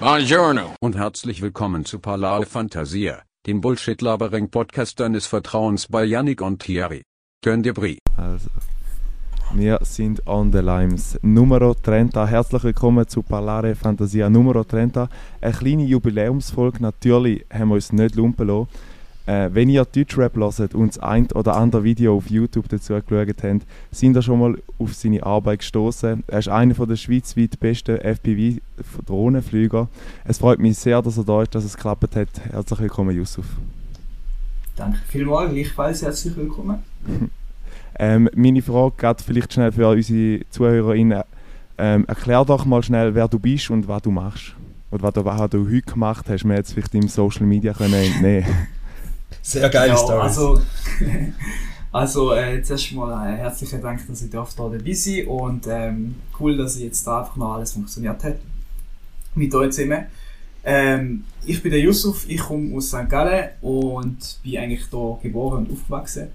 Buongiorno. Und herzlich willkommen zu Palao Fantasia, dem Bullshit-Labering-Podcast deines Vertrauens bei Yannick und Thierry. Turn dir Brie. Also, wir sind on the limes. Numero 30. Herzlich willkommen zu Parlare Fantasia Numero 30. Eine kleine Jubiläumsfolge. Natürlich haben wir uns nicht lumpen lassen. Äh, wenn ihr Deutschrap hört und das ein oder andere Video auf YouTube dazu geschaut habt, sind ihr schon mal auf seine Arbeit gestoßen. Er ist einer der schweizweit besten FPV-Drohnenflüger. Es freut mich sehr, dass er da ist, dass es geklappt hat. Herzlich willkommen, Yusuf. Danke vielmals, gleichfalls herzlich willkommen. ähm, meine Frage geht vielleicht schnell für unsere ZuhörerInnen. Ähm, erklär doch mal schnell, wer du bist und was du machst. Oder was du, was du heute gemacht hast, wir jetzt vielleicht im Social Media können entnehmen Sehr geile ja, Story. Also, also äh, zuerst mal äh, herzlichen Dank, dass ich da dabei sein und ähm, cool, dass jetzt da einfach noch alles funktioniert hat. Mit euch zusammen. Ähm, ich bin der Yusuf, ich komme aus St. Gallen und bin eigentlich hier geboren und aufgewachsen.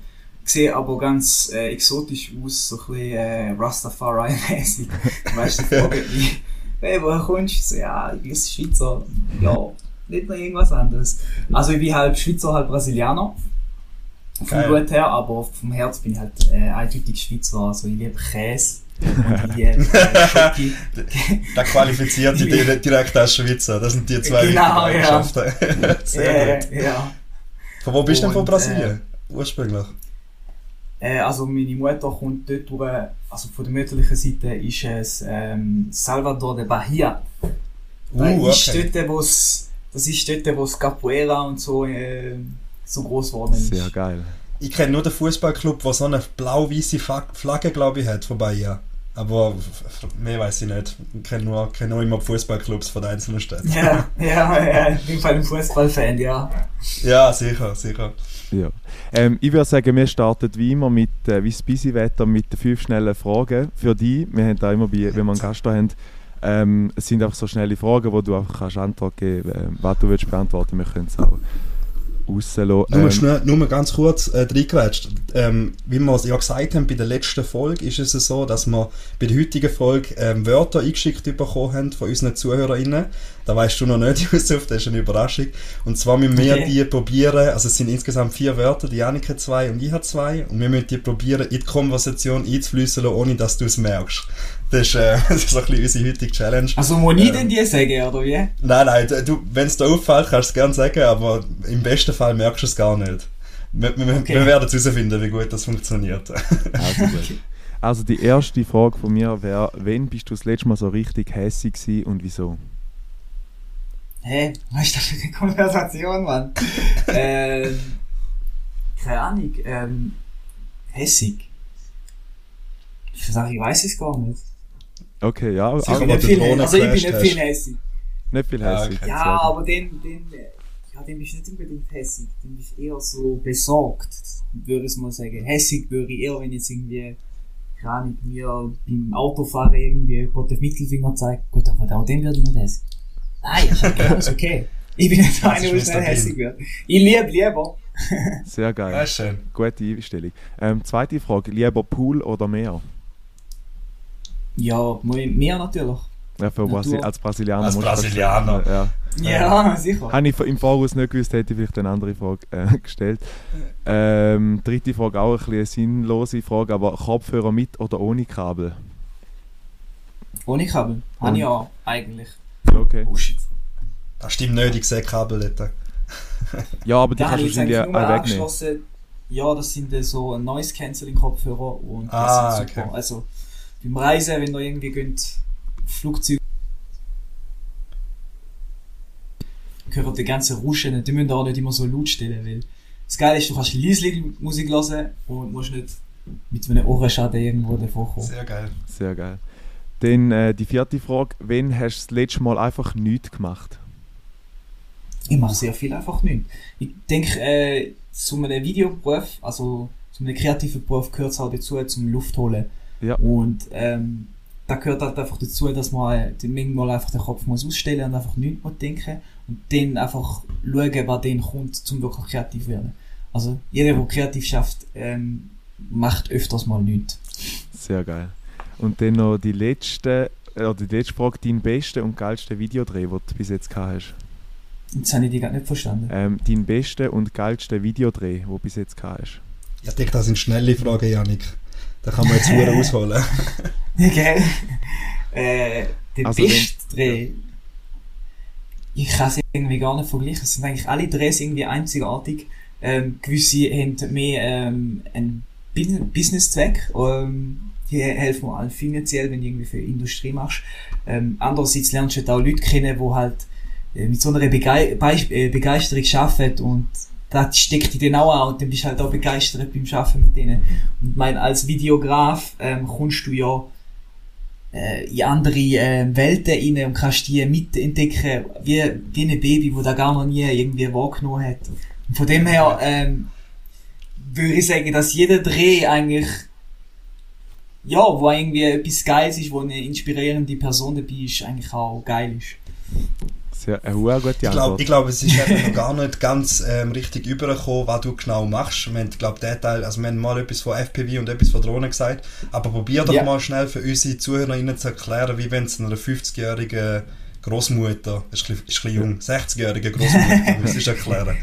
Sehe aber ganz äh, exotisch aus, so ein bisschen äh, Rastafari-mäßig. weißt du, fragen mich, hey, woher kommst du? So, ja, ich bin Schweizer. Ja, nicht noch irgendwas anderes. Also ich bin halb Schweizer, halb Brasilianer. Vom. Blut her, aber vom Herz bin ich halt äh, eindeutig Schweizer. Also ich liebe Käse liebe äh. Der qualifiziert dich di- direkt als Schweizer. Das sind die zwei Genau, wichtigen ja. Eigenschaften. Sehr gut. Äh, ja. Von wo bist du denn von Brasilien? Ursprünglich. Äh, also meine Mutter kommt dort durch, also von der mütterlichen Seite ist es ähm, Salvador de Bahia. Das Uh, ist okay. dort, wo's, das ist dort, wo es Capoeira und so, äh, so groß geworden ist. Sehr geil. Ich kenne nur den Fußballclub, der so eine blau-weiße Flagge, glaube ich, hat von Bahia. Aber mehr weiß ich nicht. Ich kenne nur, kenn nur immer die Fußballclubs von den einzelnen Städten. Ja, ja, ja, ich bin Fall ein Fußballfan, ja. Ja, sicher, sicher. Ja. Ähm, ich würde sagen, wir starten wie immer mit, äh, wie das Busy-Wetter, mit den fünf schnellen Fragen für dich. Wir haben da immer, bei, wenn wir einen Gast da haben, ähm, es sind einfach so schnelle Fragen, wo du einfach kannst Antwort geben kannst, ähm, was du willst beantworten. Wir können es auch rauslassen. Nur, Ähm, schnell, nur mal ganz kurz äh, reingrätscht. Ähm, wie wir es ja gesagt haben, bei der letzten Folge ist es so, dass wir bei der heutigen Folge ähm, Wörter eingeschickt bekommen haben von unseren ZuhörerInnen. Da weißt du noch nicht, Yusuf, das ist eine Überraschung. Und zwar müssen wir Okay. die probieren, also es sind insgesamt vier Wörter, die Janik hat zwei und ich habe zwei, und wir müssen die probieren, in die Konversation einzufließen lassen, ohne dass du es merkst. Das ist, äh, das ist so ein bisschen unsere heutige Challenge. Also muss ich Ähm. denn die sagen, oder wie? Nein, nein, du, wenn es dir auffällt, kannst du es gerne sagen, aber im besten Fall merkst du es gar nicht. Wir, wir, Okay. wir werden herausfinden, wie gut das funktioniert. Also, gut. also die erste Frage von mir wäre, wann bist du das letzte Mal so richtig hässig gewesen und wieso? Hä? Was ist das für eine Konversation, Mann? ähm, keine Ahnung, ähm, hässig. Ich sage, ich weiß es gar nicht. Okay, ja, bin also, nicht viel, also ich bin nicht viel hässig. nicht viel hässig. okay. Ja, Sehr gut. aber den, den, ja, den bist du nicht unbedingt hässig. Den bist eher so besorgt, würde ich mal sagen. Hässig würde ich eher, wenn jetzt irgendwie, keine Ahnung, mir beim Autofahren irgendwie jemand den Mittelfinger zeigt. Gut, aber auch den würde ich nicht hässig. Nein, ist okay, alles okay. Ich bin nicht der eine, ist der schnell hässig wird. Ich liebe lieber. Sehr geil. Ja, ist schön. Gute Einstellung. Ähm, zweite Frage, lieber Pool oder Meer? Ja, mehr natürlich. Ja, für. Brasi als Brasilianer. Als das- Brasilianer. Ja. Ja, sicher. Habe ich im Voraus nicht gewusst, hätte ich vielleicht eine andere Frage äh, gestellt. Ähm, dritte Frage auch ein bisschen eine sinnlose Frage, aber Kopfhörer mit oder ohne Kabel? Ohne Kabel. Habe ich ja eigentlich. Okay. Oh shit. Das stimmt nicht, ich sehe Kabel dort. Ja, aber die Da kannst du wahrscheinlich auch wegnehmen. Ja, das sind äh, so Noise Cancelling Kopfhörer und das Ah, sind super. okay. Also beim Reisen, wenn ihr irgendwie geht, Flugzeug gehört die ganze Rauschen, die müssen auch nicht immer so laut stellen, weil das Geile ist, du kannst leise Musik hören und musst nicht mit einem Ohrenschaden irgendwo davor kommen. Sehr geil. Sehr geil. Dann äh, die vierte Frage, wann hast du das letzte Mal einfach nichts gemacht? Ich mache sehr viel einfach nicht. Ich denke, äh, zu einem Videoberuf, also zu einem kreativen Beruf gehört es auch dazu, zum Luft holen. Ja. Und ähm, da gehört halt einfach dazu, dass man äh, manchmal einfach den Kopf muss ausstellen und einfach nichts mehr denken und dann einfach schauen, was dann kommt, zum wirklich kreativ werden. Also jeder, der kreativ schafft, ähm, macht öfters mal nichts. Sehr geil. Und dann noch die letzte äh, oder die letzte Frage, dein bester und geilster Videodreh, den du bis jetzt gehabt hast? Jetzt habe ich dich gerade nicht verstanden. Ähm, dein bester und geilster Videodreh, den du bis jetzt gehabt hast? Ja, ich denke, das sind schnelle Fragen, Janik. Da kann man jetzt nur ausholen. Okay. Äh, der Also beste Dreh. Ich kann es irgendwie gar nicht vergleichen. Es sind eigentlich alle Drehs irgendwie einzigartig. Ähm, gewisse haben mehr ähm, einen Bus- Business-Zweck. Ähm, die helfen mir auch finanziell, wenn du irgendwie für Industrie machst. Ähm, andererseits lernst du halt auch Leute kennen, die halt äh, mit so einer Begei Beis- äh, Begeisterung arbeiten und das steckt in denen auch an und dann bist du halt auch begeistert beim Arbeiten mit denen. Und ich meine, als Videograf ähm, kommst du ja äh, in andere äh, Welten rein und kannst die mitentdecken, wie, wie ein Baby, wo da gar noch nie irgendwie wahrgenommen hat. Und von dem her ähm, würde ich sagen, dass jeder Dreh eigentlich ja, wo irgendwie etwas Geiles ist, wo eine inspirierende Person dabei ist, eigentlich auch geil ist. Sehr, eine sehr gute Ich glaube, Antwort. ich glaub, es ist noch gar nicht ganz ähm, richtig übergekommen, was du genau machst. Wir haben, Teil, also wir haben mal etwas von FPV und etwas von Drohnen gesagt, aber probier doch Ja. mal schnell für unsere ZuhörerInnen zu erklären, wie wenn es einer 50-jährigen Großmutter, ist ein bisschen, ist ein bisschen jung, 60-jährige Großmutter, müsstest du erklären.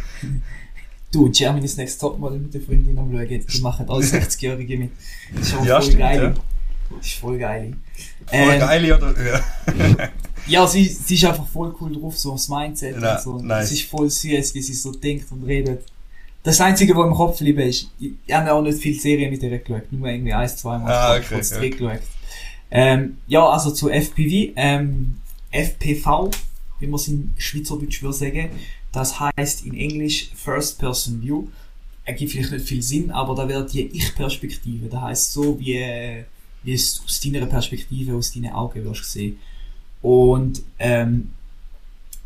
Du, Germany's Next Topmodel mit der Freundin am Schauen, die machen alle 60-Jährige mit. Das ist auch Ja, voll stimmt, geil. ja. Das ist voll geil. Voll Ähm, geil, oder? Ja. Ja, sie, sie ist einfach voll cool drauf, so das Mindset Na, und so. nice. Es ist voll süß, wie sie so denkt und redet. Das Einzige, was im Kopf bleiben ist, ich, ich habe auch nicht viele Serien mit ihr geschaut, nur irgendwie ein, zwei Mal Ah, okay, kurz ja. drei geschaut. Ähm, ja, also zu FPV, ähm, FPV, wie man es in Schweizerdeutsch würde sagen, das heißt in Englisch First Person View. Ergibt vielleicht nicht viel Sinn, aber da wäre die Ich-Perspektive. Das heißt so, wie, wie es aus deiner Perspektive, aus deinen Augen wirst sehen. Und ähm,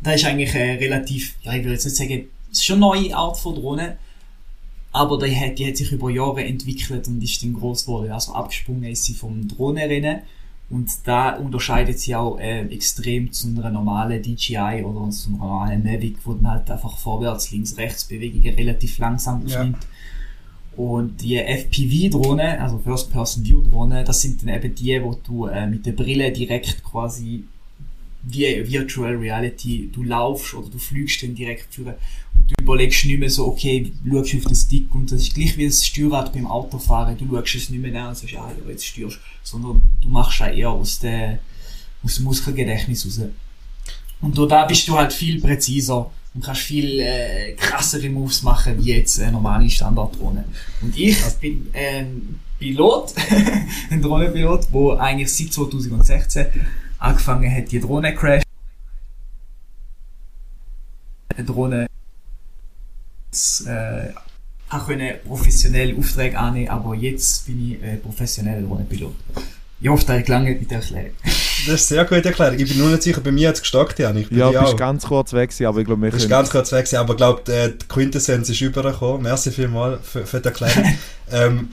da ist eigentlich äh, relativ, ja, ich will jetzt nicht sagen, es ist schon eine neue Art von Drohne, aber die hat, die hat sich über Jahre entwickelt und ist dann groß geworden. Also abgesprungen ist sie vom Drohnenrennen und da unterscheidet sie auch äh, extrem zu einer normalen DJI oder zu einer normalen Mavic, wo dann halt einfach vorwärts, links, rechts Bewegungen relativ langsam Ja. aufnimmt. Und die FPV-Drohne, also First-Person-View-Drohne, das sind dann eben die, wo du äh, mit der Brille direkt quasi wie Virtual Reality, du laufst oder du fliegst dann direkt führen und du überlegst nicht mehr so, okay, du schaust auf den Stick und das ist gleich wie das Steuerrad beim Autofahren, du schaust es nicht mehr an und sagst, ah, ja, jetzt steuerst sondern du machst es eher aus, der, aus dem Muskelgedächtnis raus. Und da bist du halt viel präziser und kannst viel äh, krassere Moves machen, wie jetzt eine normale Standarddrohne. Und ich bin ein Pilot, ein Drohnenpilot, der eigentlich seit 2016 angefangen hat, die Drohne zu crash. Eine Drohne äh, auch können professionelle Aufträge annehmen, aber jetzt bin ich äh, professioneller Drohnenpilot. Ich hoffe, das lange mit der Erklärung. Das ist sehr gute Erklärung. Ich bin nur nicht sicher, bei mir hat es gestockt, Janik. Ja, dir bist auch. ganz kurz weg aber ich glaube, wir Das ist können... ganz kurz weg, aber ich glaube, die die Quintessenz ist übergekommen. Merci vielmals für, für die Erklärung. ähm,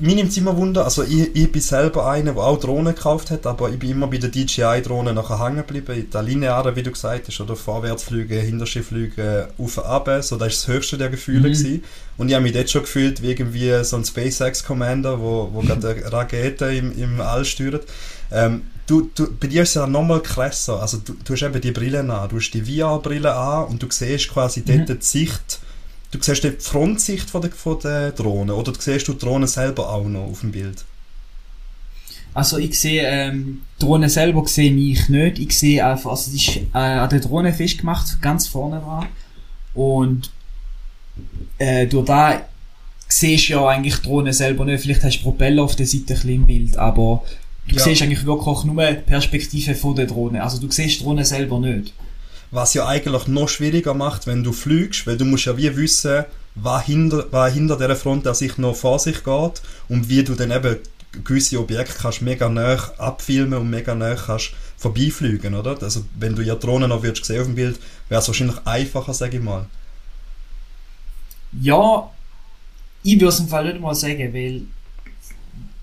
mir nimmt es immer Wunder, also ich, ich bin selber einer, der auch Drohnen gekauft hat, aber ich bin immer bei der DJI-Drohne nachher hängen geblieben, in der linearen, wie du gesagt hast, oder Vorwärtsflüge, Hinterschifflüge, auf und ab, so, das ist das höchste der Gefühle Mhm. gewesen. Und ich habe mich dort schon gefühlt wie irgendwie so ein SpaceX-Commander, wo, wo gerade eine Rakete im, im All steuert. Ähm, du, du, bei dir ist es ja nochmal krasser. Also du, du hast eben die Brillen an, du hast die VR-Brille an und du siehst quasi dort die Sicht, du siehst die Frontsicht von der, von der Drohne oder du siehst du die Drohne selber auch noch auf dem Bild. Also ich sehe, ähm, die Drohne selber sehe ich nicht. Ich sehe einfach, also die ist äh, an der Drohne festgemacht, ganz vorne dran. Und äh, durch da siehst du ja eigentlich die Drohne selber nicht. Vielleicht hast du Propeller auf der Seite ein bisschen im Bild, aber du Ja. siehst eigentlich wirklich nur die Perspektive von der Drohne. Also du siehst die Drohne selber nicht. Was ja eigentlich noch schwieriger macht, wenn du fliegst, weil du musst ja wie wissen, was hinter, was hinter dieser Front an sich noch vor sich geht und wie du dann eben gewisse Objekte kannst mega nah abfilmen und mega nah kannst vorbeifliegen, oder? Also wenn du ja die Drohne noch würdest sehen auf dem Bild, wäre es wahrscheinlich einfacher, sage ich mal. Ja, ich würde es im Fall nicht mal sagen, weil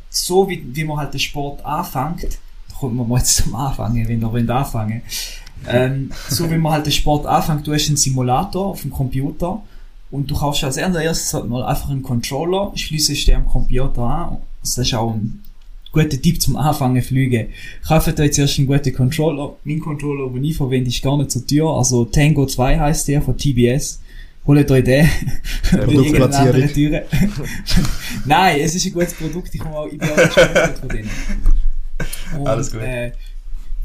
so wie, wie man halt den Sport anfängt, kommt man mal jetzt zum Anfangen, wenn ihr wollt anfangen ähm, so wie man halt den Sport anfängt, du hast einen Simulator auf dem Computer und du kaufst als allererstes halt mal einfach einen Controller, schließt den am Computer an, das ist auch ein guter Tipp zum Anfangen fliegen. Kauft euch zuerst einen guten Controller. Mein Controller, den ich verwende, ist gar nicht so teuer. Also Tango 2 heißt der von TBS. Holt euch den. Produktplatzierung. Nein, es ist ein gutes Produkt. Ich, komme auch, ich bin auch nicht Sponsor von denen. Und, Alles gut. Äh,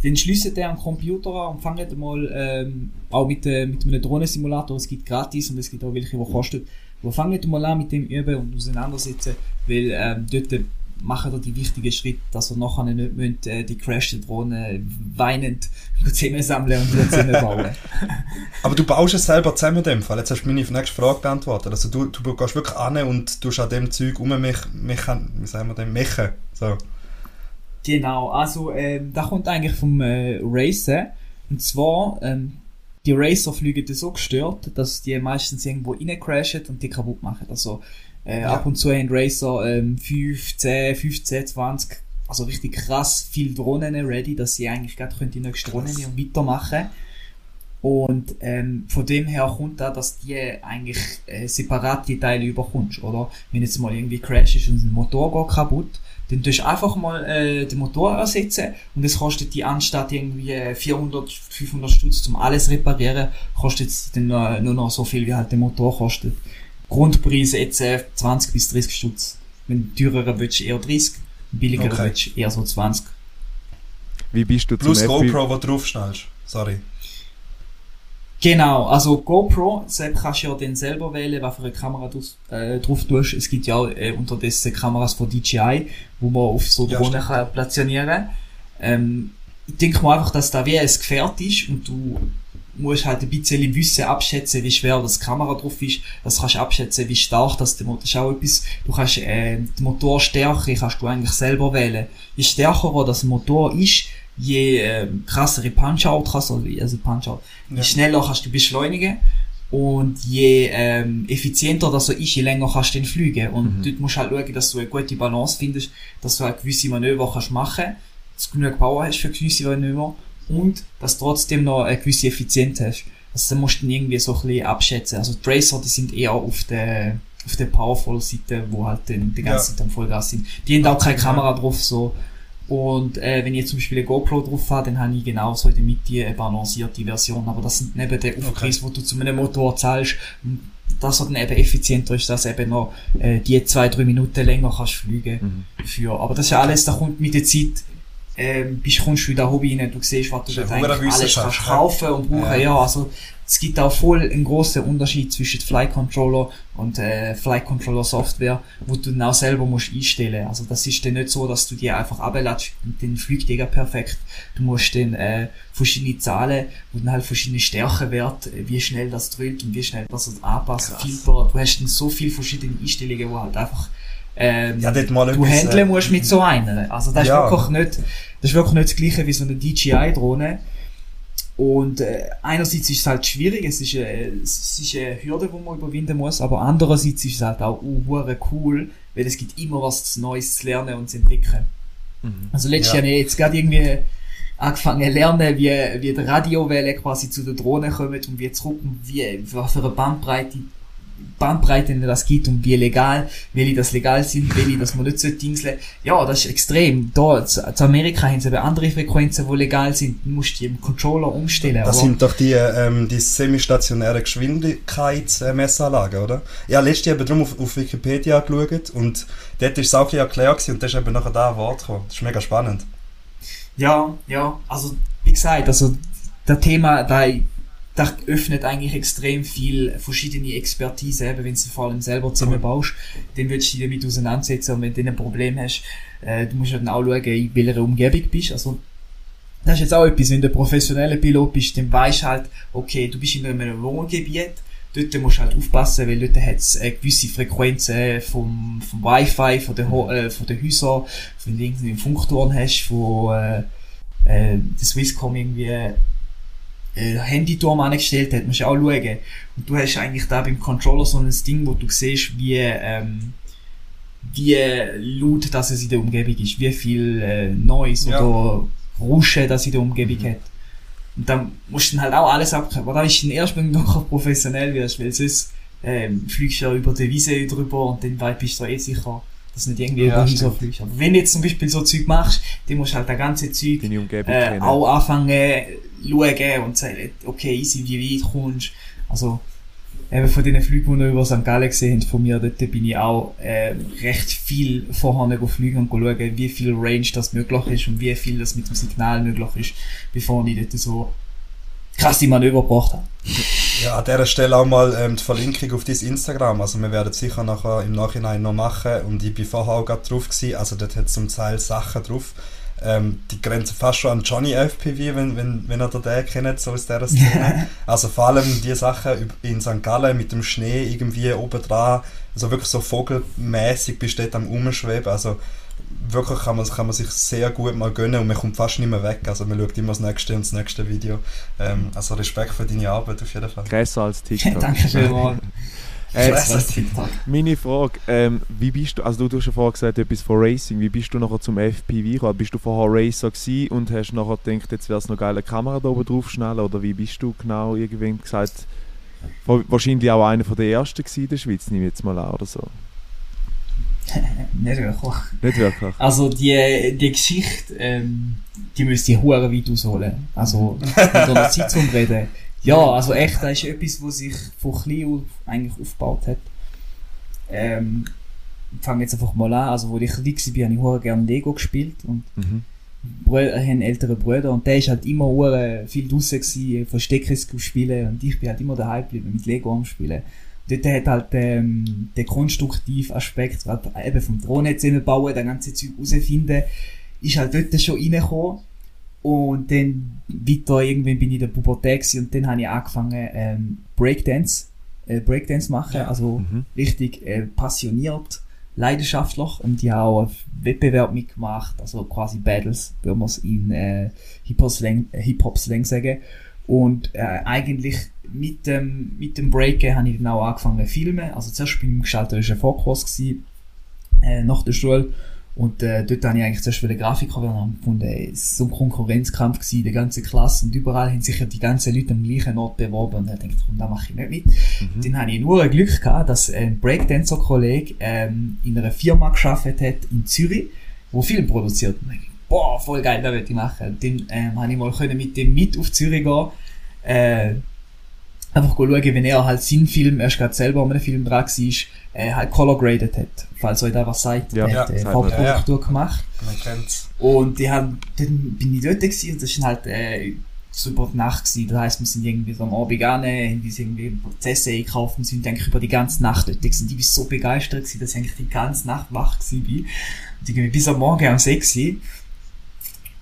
dann schließt ihr am Computer an und fangt mal ähm, auch mit, äh, mit einem Drohnensimulator. Es gibt gratis und es gibt auch welche, die kosten. Aber fangt mal an mit dem Üben und auseinandersetzen, weil ähm, dort machen ihr die wichtigen Schritte, dass ihr nachher nicht müsst, äh, die crashte Drohne weinend zusammensammeln und wieder zusammenbauen. Aber du baust es selber zusammen in dem Fall. Jetzt hast du meine nächste Frage beantwortet. Also du, du gehst wirklich an und tust an dem Zeug um mich, mich wie sagen wir dem, mechen. So. Genau, also ähm, da kommt eigentlich vom äh, Racen. Und zwar, ähm, die Racer fliegen so gestört, dass die meistens irgendwo rein crashen und die kaputt machen. Also äh, Ja. ab und zu haben Racer ähm, 5, 10, 15, 20, also richtig krass viel Drohnen ready, dass sie eigentlich gerade können die nächste Drohne nehmen und weitermachen. Und ähm, von dem her kommt da, dass die eigentlich äh, separat die Teile überkommst, oder? Wenn jetzt mal irgendwie Crash ist und ein Motor geht kaputt, dann tust du einfach mal äh, den Motor ersetzen und es kostet die anstatt irgendwie äh, 400, 500 Stutz zum alles reparieren, kostet es dann nur, nur noch so viel wie halt der Motor kostet. Grundpreis jetzt äh, 20 bis 30 Stutz. Wenn du teurer willst, eher 30, billiger Okay. willst, eher so 20. Wie bist du Plus? GoPro, wo du draufschnallst. Sorry. Genau, also GoPro, selbst kannst du ja dann selber wählen, was für eine Kamera du äh, drauf tust. Es gibt ja äh, unterdessen Kameras von DJI, wo man auf so Ja, Drohnen kann platzieren ähm, Ich denke mal einfach, dass da wie ein Gefährt ist und du musst halt ein bisschen wissen, abschätzen, wie schwer das Kamera drauf ist. Das kannst du abschätzen, wie stark das der Motor ist. Auch etwas, du kannst äh, die Motorstärke kannst du eigentlich selber wählen. Je stärker das Motor ist, je äh, krassere Punch-Out kannst du, also Punch-Out, Ja. je schneller kannst du beschleunigen und je ähm, effizienter das so ist, je länger kannst du dann fliegen. Und Mhm. dort musst du halt schauen, dass du eine gute Balance findest, dass du halt gewisse Manöver kannst machen, dass du genug Power hast für gewisse Manöver und dass du trotzdem noch eine gewisse Effizienz hast. Also da musst du dann irgendwie so ein bisschen abschätzen. Also die Racer, die sind eher auf der auf der Powerful-Seite, wo halt dann die ganze Ja. Zeit am Vollgas sind. Die haben auch keine Kamera drauf, so. Und äh, wenn ich jetzt zum Beispiel eine GoPro drauf habe, dann habe ich genauso in der Mitte eine balancierte Version. Aber das sind neben der Aufpreis, wo du zu einem Motor zahlst, er dann eben effizienter ist, dass eben noch äh, die zwei, drei Minuten länger kannst fliegen Mhm. für. Aber das ist ja alles, da kommt mit der Zeit, ähm, bist, kommst du in das Hobby rein, du siehst, was du eigentlich alles kannst kaufen und brauchen. Ja. Ja. also es gibt auch voll einen großen Unterschied zwischen Flight Controller und äh, Flight Controller Software, wo du dann auch selber musst einstellen. Also das ist dann nicht so, dass du die einfach abladest und dann fliegt der perfekt. Du musst dann äh, verschiedene Zahlen, wo dann halt verschiedene Stärkewerte, äh, wie schnell das drillt und wie schnell das anpasst. Filter. Du hast dann so viele verschiedene Einstellungen, wo halt einfach ähm, Ja, du etwas, handeln äh, musst mit so einer. Also das Ja. ist wirklich nicht, das ist wirklich nicht das gleiche wie so eine DJI-Drohne. Und äh, einerseits ist es halt schwierig, es ist, äh, es ist eine Hürde, die man überwinden muss, aber andererseits ist es halt auch uh, cool, weil es gibt immer was Neues zu lernen und zu entdecken. Mhm. Also letztes Ja. Jahr habe ich jetzt gerade irgendwie angefangen zu lernen, wie, wie die Radiowellen quasi zu der Drohne kommen und wie zurück und wie, was für eine Bandbreite, Bandbreite das gibt und wie legal, welche das legal sind, welche das man nicht so dingseln. Ja, das ist extrem. Da, zu, Amerika haben sie aber andere Frequenzen, die legal sind. Du musst die im Controller umstellen. Das sind doch die, ähm, die semistationären Geschwindigkeitsmessanlagen, oder? Ja, letztes Jahr eben drum auf, auf Wikipedia geschaut und dort ist es auch ein erklärt und da ist eben nachher da ein Wort gekommen. Das ist mega spannend. Ja, ja, also wie gesagt, also das Thema, da, da öffnet eigentlich extrem viel verschiedene Expertise, eben wenn du vor allem selber zusammenbaust, dann würdest du dich damit auseinandersetzen und wenn du dann ein Problem hast, äh, du musst dann auch schauen, in welcher Umgebung bist, also das ist jetzt auch etwas, wenn du ein professioneller Pilot bist, dann weißt du halt, okay, du bist in einem Wohngebiet, dort musst du halt aufpassen, weil dort hat es äh, gewisse Frequenzen vom, vom Wi-Fi, von den, äh, von den Häusern, wenn du irgendwie hast, von äh, äh, der Swisscom irgendwie äh, Handyturm angestellt hat, musst du auch schauen. Und du hast eigentlich da beim Controller so ein Ding, wo du siehst, wie, ähm, wie laut das es in der Umgebung ist, wie viel äh, Noise Ja. oder Rauschen das in der Umgebung hat. Und dann musst du dann halt auch alles abkriegen. Aber da ist dann erst, wenn du noch professionell wirst, weil sonst ähm, fliegst du ja über die Wiese drüber und dann bist du eh sicher, dass nicht irgendwie Ja. Aber wenn du jetzt zum Beispiel so Zeug machst, dann musst du halt das ganze Zeug äh, auch anfangen schauen und sagen, okay, easy, wie weit kommst Also, eben von diesen Flügen, die wir über St. Gallen gesehen haben, von mir, dort bin ich auch äh, recht viel vorher fliegen und schauen, wie viel Range das möglich ist und wie viel das mit dem Signal möglich ist, bevor ich dort so krasse Manöver gebracht habe. Ja, an dieser Stelle auch mal ähm, die Verlinkung auf dein Instagram. Also wir werden es sicher nachher im Nachhinein noch machen. Und ich bin vorher auch gerade drauf gewesen. Also dort hat zum Teil Sachen drauf. Ähm, die grenzen fast schon an Johnny FPV, wenn, wenn, wenn ihr den kennt, so aus dieser Szene. also vor allem die Sachen in St. Gallen mit dem Schnee irgendwie oben dran. Also wirklich so vogelmäßig bist du dort am Umschweben. Also wirklich kann man, kann man sich sehr gut mal gönnen und man kommt fast nicht mehr weg. Also man schaut immer das nächste und das nächste Video. Ähm, also Respekt für deine Arbeit auf jeden Fall. Grösser als TikTok. Danke vielmals. Äh. Meine Frage, ähm, wie bist du, also du, du hast ja vorher gesagt, etwas von Racing, wie bist du nachher zum FPV gekommen? Bist du vorher Racer gewesen und hast nachher gedacht, jetzt wäre es noch geile Kamera da oben drauf schnell oder wie bist du genau irgendwann gesagt, wa- wahrscheinlich auch einer von der ersten in der Schweiz, nehme ich jetzt mal an oder so. Nicht wirklich. Nicht wirklich. Also die, die Geschichte, ähm, die müsste ich hure weit ausholen. Also mit einer Zeit zum Reden. Ja, also echt, das ist etwas, was sich von klein auf eigentlich aufgebaut hat. Ähm, ich fange jetzt einfach mal an. Also, wo ich klein war, habe ich hure gerne Lego gespielt und Mhm. Brüder, haben ältere Brüder und der ist halt immer hure viel draussen gewesen, Versteckers spielen und ich bin halt immer daheim geblieben mit Lego am Spielen. Dort hat halt ähm, der konstruktive Aspekt, weil eben vom Drohnen zusammenbauen, das ganze Zeug herausfinden, ist halt dort schon reingekommen. Und dann weiter irgendwann bin ich in der Pubertät und dann habe ich angefangen ähm, Breakdance, äh, Breakdance machen, Ja. also Mhm. richtig äh, passioniert, leidenschaftlich und die haben auch einen Wettbewerb mitgemacht, also quasi Battles, würde man es in äh, Hip-Hop-Slang Hip-Hop-Slang sagen. Und äh, eigentlich mit dem, mit dem Breaken habe ich dann auch angefangen zu filmen. Also zuerst beim gestalterischen Vorkurs gewesen, äh, nach der Schule. Und äh, dort habe ich eigentlich zuerst wieder Grafiker werden und gefunden, ey, es ist so ein Konkurrenzkampf gewesen, die ganze Klasse. Und überall haben sich ja die ganzen Leute am gleichen Ort beworben. Und ich dachte, komm, da mache ich nicht mit. Mhm. Dann habe ich nur ein Glück gehabt, dass ein Breakdancer-Kollege ähm, in einer Firma geschafft hat in Zürich, wo Film produziert. Und ich dachte, boah, voll geil, das will ich machen. Dann ähm, habe ich mal können mit dem mit auf Zürich gehen. Äh, einfach schauen, wenn er halt seinen Film, er ist gerade selber an einem Film dran war, äh, halt color graded hat. Falls euch da was sagt, Ja, der hat ja, äh, sagt mir. Farbkorrektur gemacht. Man kennt's. Und die haben, dann bin ich dort gewesen und das ist halt, äh, so über die Nacht gewesen. Das heisst, wir sind irgendwie so am Abend an, haben uns irgendwie Prozesse eingekauft und sind eigentlich über die ganze Nacht dort gewesen. Ich bin so begeistert gewesen, dass ich eigentlich die ganze Nacht wach gewesen bin. Und irgendwie bis am Morgen um 6 Uhr.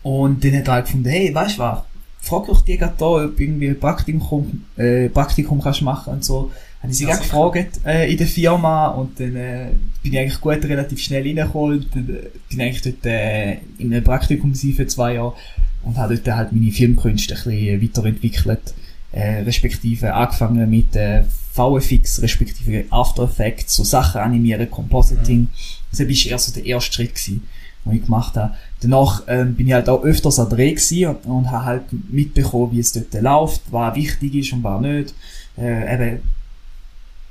Und dann hat er halt gefunden, hey, weißt du was? Frag doch die gerade da, ob irgendwie ein Praktikum, äh, Praktikum kannst machen und so. Habe ich sie Ja, gefragt, äh, in der Firma und dann, äh, bin ich eigentlich gut relativ schnell reingekommen und dann, äh, bin eigentlich dort, äh, in einem Praktikum für zwei Jahre und habe dort halt meine Filmkünste ein bisschen weiterentwickelt, äh, respektive angefangen mit, äh, VFX, respektive After Effects, so Sachen animieren, Compositing. Das war eher so der erste Schritt gewesen, den ich gemacht habe. Danach ähm, bin ich halt auch öfters an Dreh gewesen und, und habe halt mitbekommen, wie es dort läuft, was wichtig ist und was nicht. Äh, eben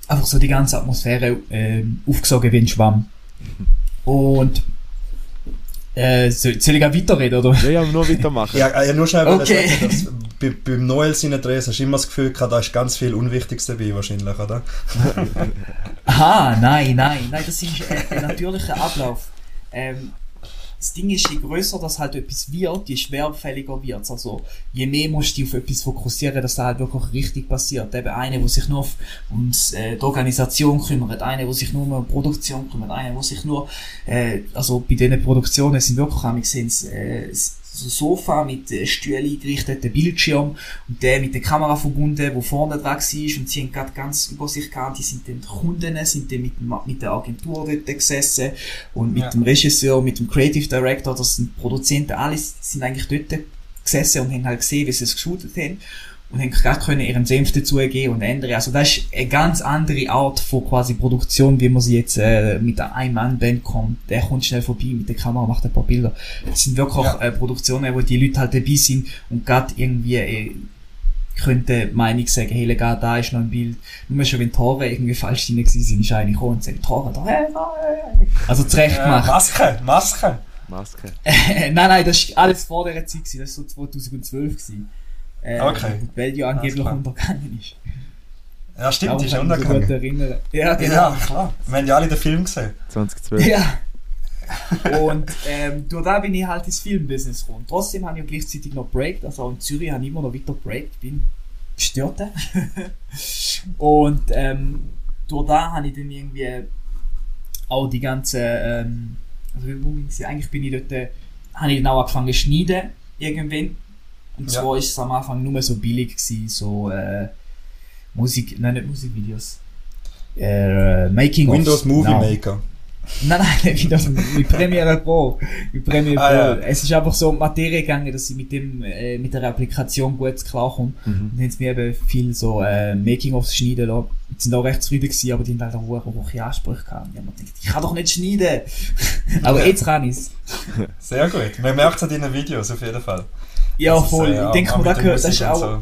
einfach so die ganze Atmosphäre ähm, aufgesogen wie ein Schwamm. Und äh, soll, soll ich auch weiterreden, oder? Ja, ja, nur weitermachen. Ja, äh, nur schnell Okay. dass bei, beim Noel seinen Drehs hast du immer das Gefühl gehabt, da ist ganz viel Unwichtiges dabei wahrscheinlich, oder? Aha, nein, nein, nein, das ist äh, ein natürlicher Ablauf. Ähm, das Ding ist, je grösser das halt etwas wird, je schwerfälliger wird's. Also, je mehr musst du dich auf etwas fokussieren, dass da halt wirklich richtig passiert. Eben eine, der sich nur auf, ums, äh, die Organisation kümmert, eine, der sich nur um die Produktion kümmert, eine, der sich nur, äh, also bei diesen Produktionen sind wirklich, haben wir gesehen, äh, Sofa mit äh, Stühlen eingerichteten Bildschirm und der mit der Kamera verbunden, wo vorne dran war. Und sie haben gerade ganz Übersicht gehabt, die sind dann die Kunden, sind dann mit, dem, mit der Agentur dort gesessen und mit Ja. dem Regisseur, mit dem Creative Director, das sind Produzenten, alles sind eigentlich dort gesessen und haben halt gesehen, wie sie es geshootet haben und haben gerade können ihren Senf dazugeben und ändern. Also das ist eine ganz andere Art von quasi Produktion, wie man sie jetzt äh, mit einer Ein-Mann-Band kommt. Der kommt schnell vorbei mit der Kamera, macht ein paar Bilder. Das sind wirklich Ja. äh, Produktionen, wo die Leute halt dabei sind und gerade irgendwie äh, könnte Meinung sagen, hey, legal, da ist noch ein Bild. Nur schon, wenn Tore irgendwie falsch drin gewesen sind, ist einer gekommen und sagt, Tore da, hey, nein. Also zurecht Äh, gemacht. Maske, Maske. Maske. nein, nein, das ist alles vor der Zeit gewesen, das war so 2012 gewesen. Äh, Okay. Welt ja angeblich untergegangen ist. Ja, stimmt, Darum die ist kann ich mich so gut untergegangen. erinnern. Ja, genau. Ja, klar. Wir haben ja alle den Film gesehen. 2012. Ja. Und ähm, durch da bin ich halt ins Filmbusiness gekommen. Trotzdem habe ich ja gleichzeitig noch breakt, also in Zürich habe ich immer noch weiter breakt, bin gestört. Und ähm, durch da habe ich dann irgendwie auch die ganze, ähm, also wie muss ich sagen, eigentlich bin ich dort, äh, habe ich dann auch angefangen zu schneiden, irgendwann. Und zwar ist es am Anfang nur so billig gewesen, so äh, Musik, nein nicht Musikvideos. Äh, Making Windows Movie Maker. Nein, nein, nicht das mit Premiere Pro. Mit Premiere Pro. Ah, ja. Es ist einfach so um Materie gegangen, dass ich mit dem, äh, mit der Applikation gut klarkomme. Mhm. Und dann haben sie mir eben viel so, äh, Making-ofs schneiden lassen. Die sind auch recht zufrieden gewesen, aber die haben halt auch hohe, hohe Ansprüche gehabt. Ich hab mir gedacht, ich kann doch nicht schneiden. aber jetzt kann ich's. Sehr gut. Man merkt es an deinen Videos auf jeden Fall. Ja, ist, voll. äh, ich denke auch mir, mit das, gehört, ist und auch, so.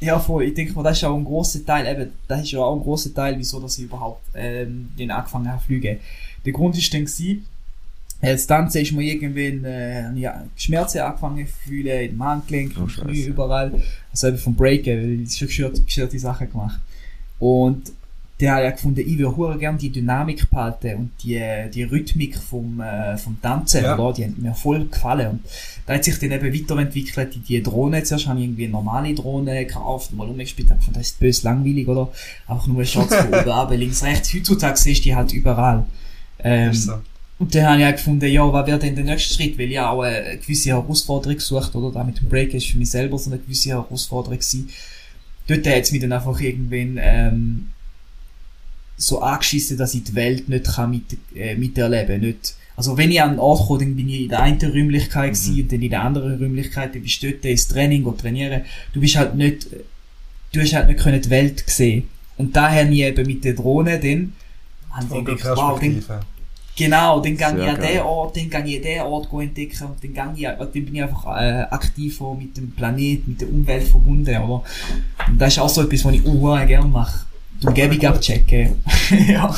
Ja, voll. Ich denke mal, das ist auch ein grosser Teil, eben, das ist ja auch ein grosser Teil, wieso dass ich überhaupt ähm, den angefangen habe zu fliegen. Der Grund ist dann gewesen, äh, das Tanzen ist mir irgendwann, äh, ja, Schmerzen angefangen zu fühlen, im Handgelenk, Oh, im Knie, Scheiße. überall. Also eben vom Breaken, weil ich schon gestört, gestörte Sachen gemacht. Und der hat ja gefunden, ich würde hure gerne die Dynamik behalten und die, die Rhythmik vom, äh, vom Tanzen, Ja. oder? Die haben mir voll gefallen. Und da hat sich dann eben weiterentwickelt in die Drohne. Zuerst habe ich irgendwie eine normale Drohne gekauft, mal umgespielt, habe gefunden, das ist bös langweilig, oder? Einfach nur Shots von oben, aber links, rechts. Heutzutage siehst du die halt überall. Ähm, so. und dann habe ich auch gefunden, ja, was wäre denn der nächste Schritt? Weil ich auch eine gewisse Herausforderung gesucht, oder? Da mit dem Break ist für mich selber so eine gewisse Herausforderung gewesen. Dort hat es mich dann einfach irgendwann, ähm, so angeschissen, dass ich die Welt nicht kann mit, äh, miterleben nicht Also wenn ich an einen Ort komme, dann bin ich in der einen Räumlichkeit mhm. und dann in der anderen Räumlichkeit, dann bist du dort ins Training und trainieren. Du bist halt nicht, du hast halt nicht können die Welt sehen. Und daher nie eben mit der Drohne dann, habe ich gedacht, wow, dann. Genau, dann Sehr ich an den Ort, dann gang ich an den Ort go entdecken und dann gang ich, dann bin ich einfach äh, aktiv auch mit dem Planet, mit der Umwelt verbunden, oder? Und das ist auch so etwas, was ich auch gerne mache. Die Umgebung abchecken. ja.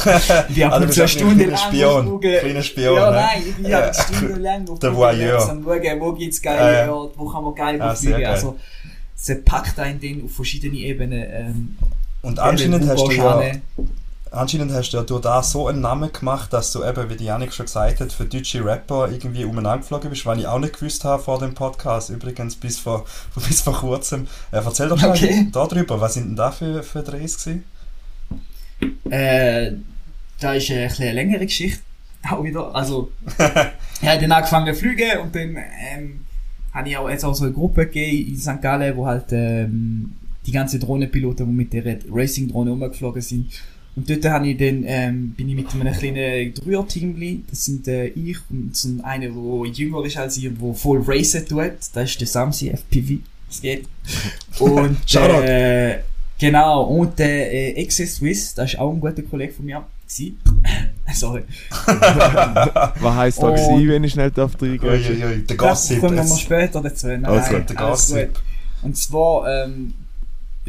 Ich bin ab Also und du zu eine bist ein Stunde kleiner lang Spion, kleiner Spion, Ja, ne? nein, ich Ja. halt stundenlang auf Der Voyeur. Am schauen, wo gibt's geile Ah, ja. Orte, wo kann man geil Ah, fliegen. geil. Also, es packt einen dann auf verschiedene Ebenen, ähm, Und anscheinend hast du ja, anscheinend hast du ja durch das so einen Namen gemacht, dass du eben, wie die Janik schon gesagt hat, für deutsche Rapper irgendwie umeinander geflogen bist, was ich auch nicht gewusst habe vor dem Podcast, übrigens bis vor, bis vor kurzem. Äh, erzähl doch mal Okay. darüber, was sind denn da für, für Drehs gewesen? Äh, da ist eine, eine längere Geschichte. Auch wieder. Also, ich habe dann angefangen zu fliegen und dann ähm, habe ich auch jetzt auch so eine Gruppe gegeben in St. Gallen, wo halt ähm, die ganzen Drohnenpiloten, die mit der Racing-Drohne rumgeflogen sind. Und dort habe ich dann, ähm, bin ich mit einem kleinen Dreier-Team, das sind äh, ich und so einer, der jünger ist als ich, der voll racen tut, das ist der Samsi, FPV, das geht. Und, äh, genau, und der äh, XS Swiss, das ist auch ein guter Kollege von mir, gewesen. Sorry. Was heisst da gewesen, wenn ich schnell darf reingehen? Uiuiui, der Das Gossip. kommen wir später dazu. Nein, Also, nein, der alles Gossip. gut. Und zwar ähm,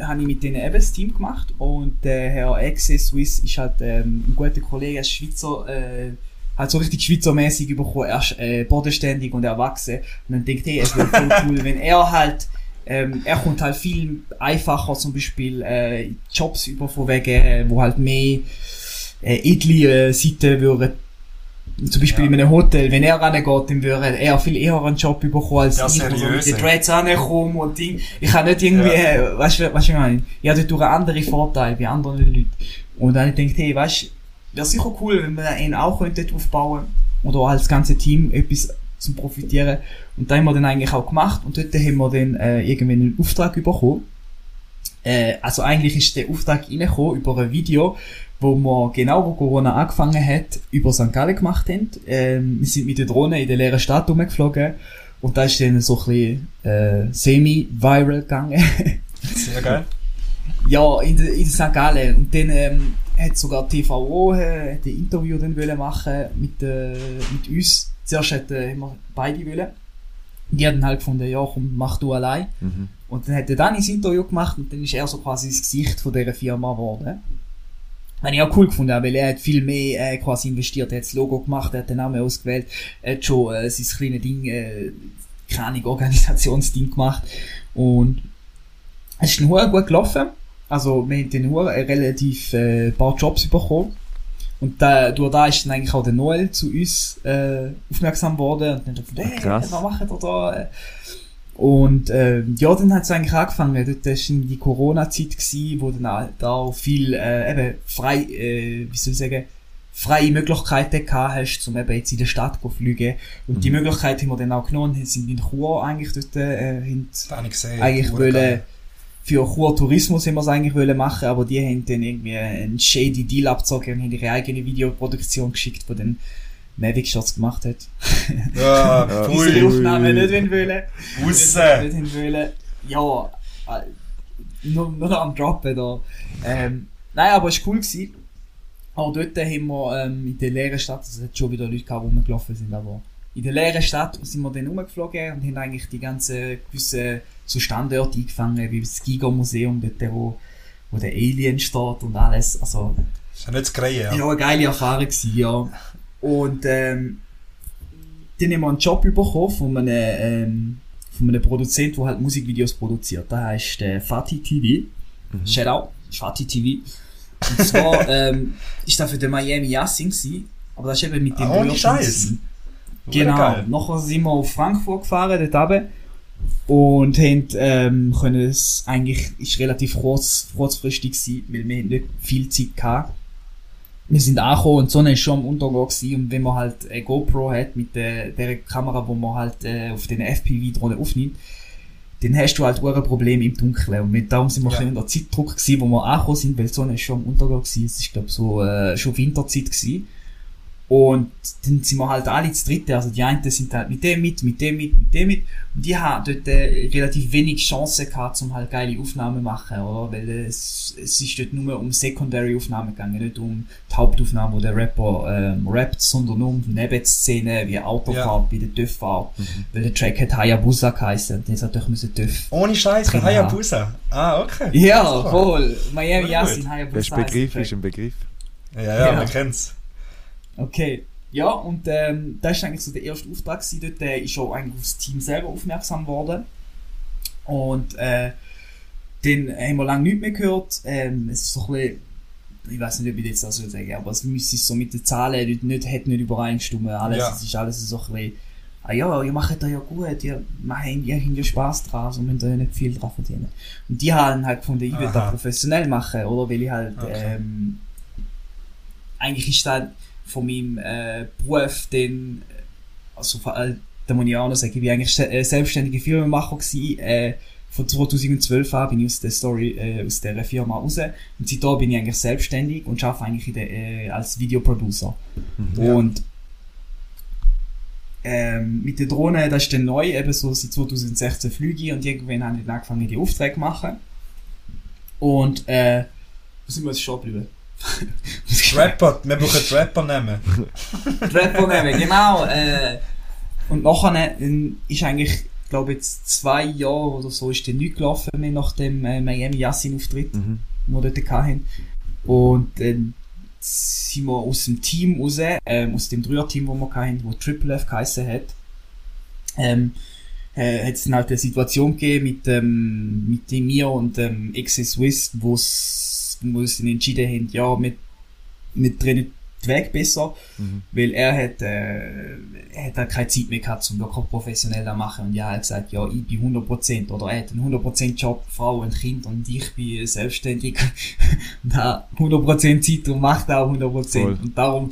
habe ich mit denen eben das Team gemacht und der Herr Exe Swiss ist halt ähm, ein guter Kollege, er ist Schweizer, äh, halt so richtig Schweizermäßig bekommen, er ist äh, bodenständig und erwachsen. Und dann denkt hey, es wäre voll cool, wenn er halt ähm, er kommt halt viel einfacher zum Beispiel äh, Jobs über von wegen, äh, wo halt mehr äh, edle äh, Seiten würden zum Beispiel Ja. in einem Hotel, wenn er rangeht, dann würde er viel eher einen Job bekommen als Ja, ich, wo so mit den. Dreads ankomme und Ding. Ich kann nicht irgendwie, Ja. äh, weißt du, was ich meine? Ich habe dort andere Vorteile bei anderen Leuten. Und dann denke ich, hey, weißt du, wäre sicher cool, wenn wir einen auch könnten aufbauen oder auch als ganze Team etwas zum Profitieren. Und da haben wir dann eigentlich auch gemacht und dort haben wir dann äh, irgendwann einen Auftrag bekommen. Äh, also eigentlich ist der Auftrag reingekommen über ein Video, wo wir genau, wo Corona angefangen hat, über St. Gallen gemacht haben. Ähm, wir sind mit der Drohne in der leeren Stadt rumgeflogen und da ist dann so ein bisschen äh, semi-viral gegangen. Sehr geil. ja, in der, in St. Gallen. Und dann ähm, hat sogar TVO äh, hat ein Interview dann wollen machen mit, äh, mit uns. Zuerst hat, äh, wir beide wollen. Die haben halt gefunden, ja komm, mach du allein. Mhm. Und dann hat er dann ein Interview gemacht und dann ist er so quasi das Gesicht von dieser Firma geworden. Habe ich auch cool gefunden, weil er hat viel mehr äh, quasi investiert. Er hat das Logo gemacht, er hat den Namen ausgewählt, er hat schon äh, sein kleines Ding, äh, keine Organisationsding gemacht. Und es ist nur gut gelaufen. Also, wir haben den nur relativ äh, paar Jobs bekommen. Und da, durch da ist dann eigentlich auch der Noel zu uns äh, aufmerksam geworden. Und dann dachte ich, hey, Krass. was macht ihr da? Und äh, ja, dann hat es eigentlich angefangen. Dort war in die Corona-Zeit, gewesen, wo dann auch, da auch viel äh, eben frei, äh, wie soll ich sagen, freie Möglichkeiten gehabt hast, um eben jetzt in der Stadt zu fliegen. Und die Mhm. Möglichkeit haben wir dann auch genommen, und sind in Chur eigentlich dort äh, hin, Das habe ich gesehen. eigentlich wollen, für Chur Tourismus haben wir es eigentlich wollen machen, aber die haben dann irgendwie einen shady Deal abgezogen und haben ihre eigene Videoproduktion geschickt, die dann Mavic Shots gemacht hat. Ja, Ja. Diese pfui. Aufnahmen nicht wollen wollen. Raus. Nicht hin wollen. Ja, äh, nur, nur noch am Droppen da. Ähm, nein, aber es war cool. Gewesen. Auch dort haben wir ähm, in der leeren Stadt, also es hat schon wieder Leute gehabt, die rumgelaufen sind, aber in der leeren Stadt sind wir dann rumgeflogen und haben eigentlich die ganzen gewissen so Standorte eingefangen, wie das Giga-Museum, dort, wo, wo der Alien steht und alles. Also, Das ist ja nicht das Greie, ja. ja, eine geile Erfahrung gewesen, ja. Und, ähm, dann haben wir einen Job bekommen von einem, ähm, von einem Produzent, der halt Musikvideos produziert. Der heißt äh, Fatih TV. Mhm. Shoutout, Fatih TV. Und zwar, ähm, ist das für den Miami Yassin gewesen, aber das ist eben mit dem Ah, ohne Rührteam Scheiß. gewesen. Hure Genau. Nachher sind wir auf Frankfurt gefahren, dort oben. Und haben, ähm, können es eigentlich, ist relativ kurz, kurzfristig gewesen, weil wir nicht viel Zeit gehabt. Wir sind angekommen und die Sonne ist schon am Untergang gewesen. Und wenn man halt eine GoPro hat mit der, der Kamera, wo man halt, äh, auf den FPV-Drohnen aufnimmt, dann hast du halt auch ein Problem im Dunkeln. Und mit, darum sind wir Ja. ja. in der Zeitdruck gewesen, wo wir angekommen sind, weil die Sonne ist schon am Untergang gewesen. Es ist, glaube so, äh, schon Winterzeit gewesen. Und dann sind wir halt alle zu dritte, also die einen sind halt mit dem mit, mit dem mit, mit dem mit. Und die haben dort äh, relativ wenig Chancen gehabt, um halt geile Aufnahmen zu machen, oder? Weil es, es ist dort nur um Secondary-Aufnahmen gegangen, nicht um die Hauptaufnahme, wo der Rapper ähm, rappt, sondern nur um Nebenszenen, wie Autofahrt bei der TÜV-Fahrt. Weil der Track hat Hayabusa geheißen, und das hat doch müssen TÜV. Ohne Scheiß. Hayabusa. Ah, okay. Ja, voll. Miami. Yassin, Hayabusa. Das Begriff, ist ein Begriff. Ja, ja, Ja. man kennt's. Okay. Ja, und ähm, das ist eigentlich so der erste Auftrag gewesen. Dort äh, ist auch eigentlich aufs Team selber aufmerksam worden. Und äh, dann haben wir lange nichts mehr gehört. Ähm, es ist so ein bisschen, ich weiß nicht, ob ich jetzt das so sagen aber es müsste so mit den Zahlen nicht, nicht, hat nicht übereingestimmt. Alles, Ja. es ist alles so ein bisschen, ah ja, ihr macht da ja gut, ihr, machen, ihr habt ja Spaß dran, so müsst ihr ja nicht viel dran verdienen. Und die haben halt gefunden, ich will Aha. das professionell machen, oder? Weil ich halt, Okay. ähm, eigentlich ist das von meinem äh, Beruf dann, äh, also vor allem, da muss ich auch noch sagen, ich war eigentlich se- äh, selbstständiger Firmenmacher gewesen, äh, von 2012 an bin ich aus der Story, äh, aus der Firma raus. Und seitdem bin ich eigentlich selbstständig und arbeite eigentlich in der, äh, als Videoproducer. Ja. Und ähm, mit der Drohne, das ist dann neu, eben so seit 2016 fliege ich und irgendwann habe ich dann angefangen, die Aufträge zu machen. Und, äh, wo sind wir jetzt schon geblieben? Rapper, wir brauchen Rapper nehmen. Rapper nehmen, genau. Äh, und nachher äh, ist eigentlich, glaube jetzt zwei Jahre oder so ist dann nichts gelaufen mehr nach dem äh, Miami Yassin Auftritt, Mhm. den wir dort hatten. Und dann sind wir aus dem Team raus, ähm, aus dem Dreier-Team, das wir hatten, wo Triple F geheißen hat. Ähm, äh, hat es dann halt eine Situation gegeben mit, ähm, mit dem mir und dem XS Swiss, wo es, wo dann entschieden haben, ja, wir, wir trennen den Weg besser, Mhm. weil er hat, äh, hat halt keine Zeit mehr gehabt, um wirklich professionell zu machen. Und ja, er hat gesagt, ja, ich bin 100%, oder er hat einen 100% Job, Frau und Kind, und ich bin selbstständig und habe 100% Zeit und macht auch 100%. Voll. Und darum,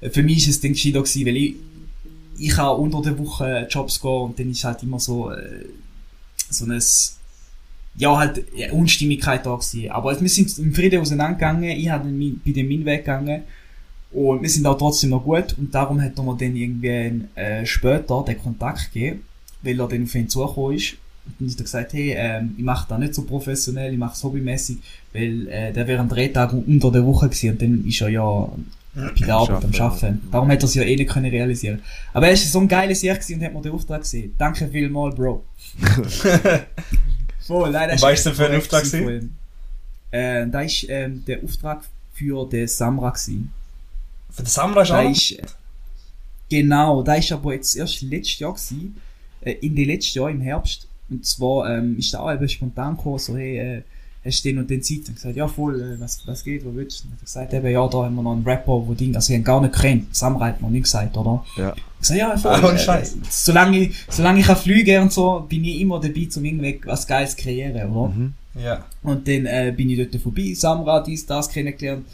äh, für mich ist es dann gescheiter gewesen, weil ich, ich kann unter der Woche Jobs gehen und dann ist halt immer so, äh, so ein, ja, halt, ja, Unstimmigkeit da gewesen. Aber wir sind im Frieden auseinandergegangen, ich habe bei dem meinen Weg gegangen und wir sind auch trotzdem noch gut und darum hat er mir dann irgendwie äh, später den Kontakt gegeben, weil er dann auf ihn zugekommen ist. Und dann hat er gesagt, hey, ähm, ich mache das nicht so professionell, ich mache es hobbymäßig, weil äh, der wäre ein Drehtag unter der Woche gewesen und dann ist er ja bei der Arbeit am Schaffen. Arbeiten. Darum hat er es ja eh nicht können realisieren. Aber er ist so ein geiles Jahr gewesen und hat mir den Auftrag gesehen. Danke vielmals, Bro. Das Und was ist echt denn für ein Auftrag. Äh, da ist ähm, der Auftrag für den Samra gewesen. Für den Samurai ist Da ist, äh, genau, da ist aber jetzt erst letztes Jahr gewesen, äh, in den letzten Jahr im Herbst. Und zwar ähm, ist da auch eben spontan gekommen, so hey, äh, hast du den und den Zeit? Und ich gesagt, ja voll, äh, was, was geht, wo willst du? Und er hat gesagt, eben, ja, da haben wir noch einen Rapper, wo Ding, also ich hab ihn gar nicht gekannt, Samra hat noch nicht gesagt, oder? Ja. Ich sag, ja, voll. Äh, Scheiß. solange, ich, solange ich kann fliegen und so, bin ich immer dabei, um irgendwie was Geiles zu kreieren, oder? Mhm. Ja. Und dann äh, bin ich dort vorbei, Samra, dies, das kennengelernt.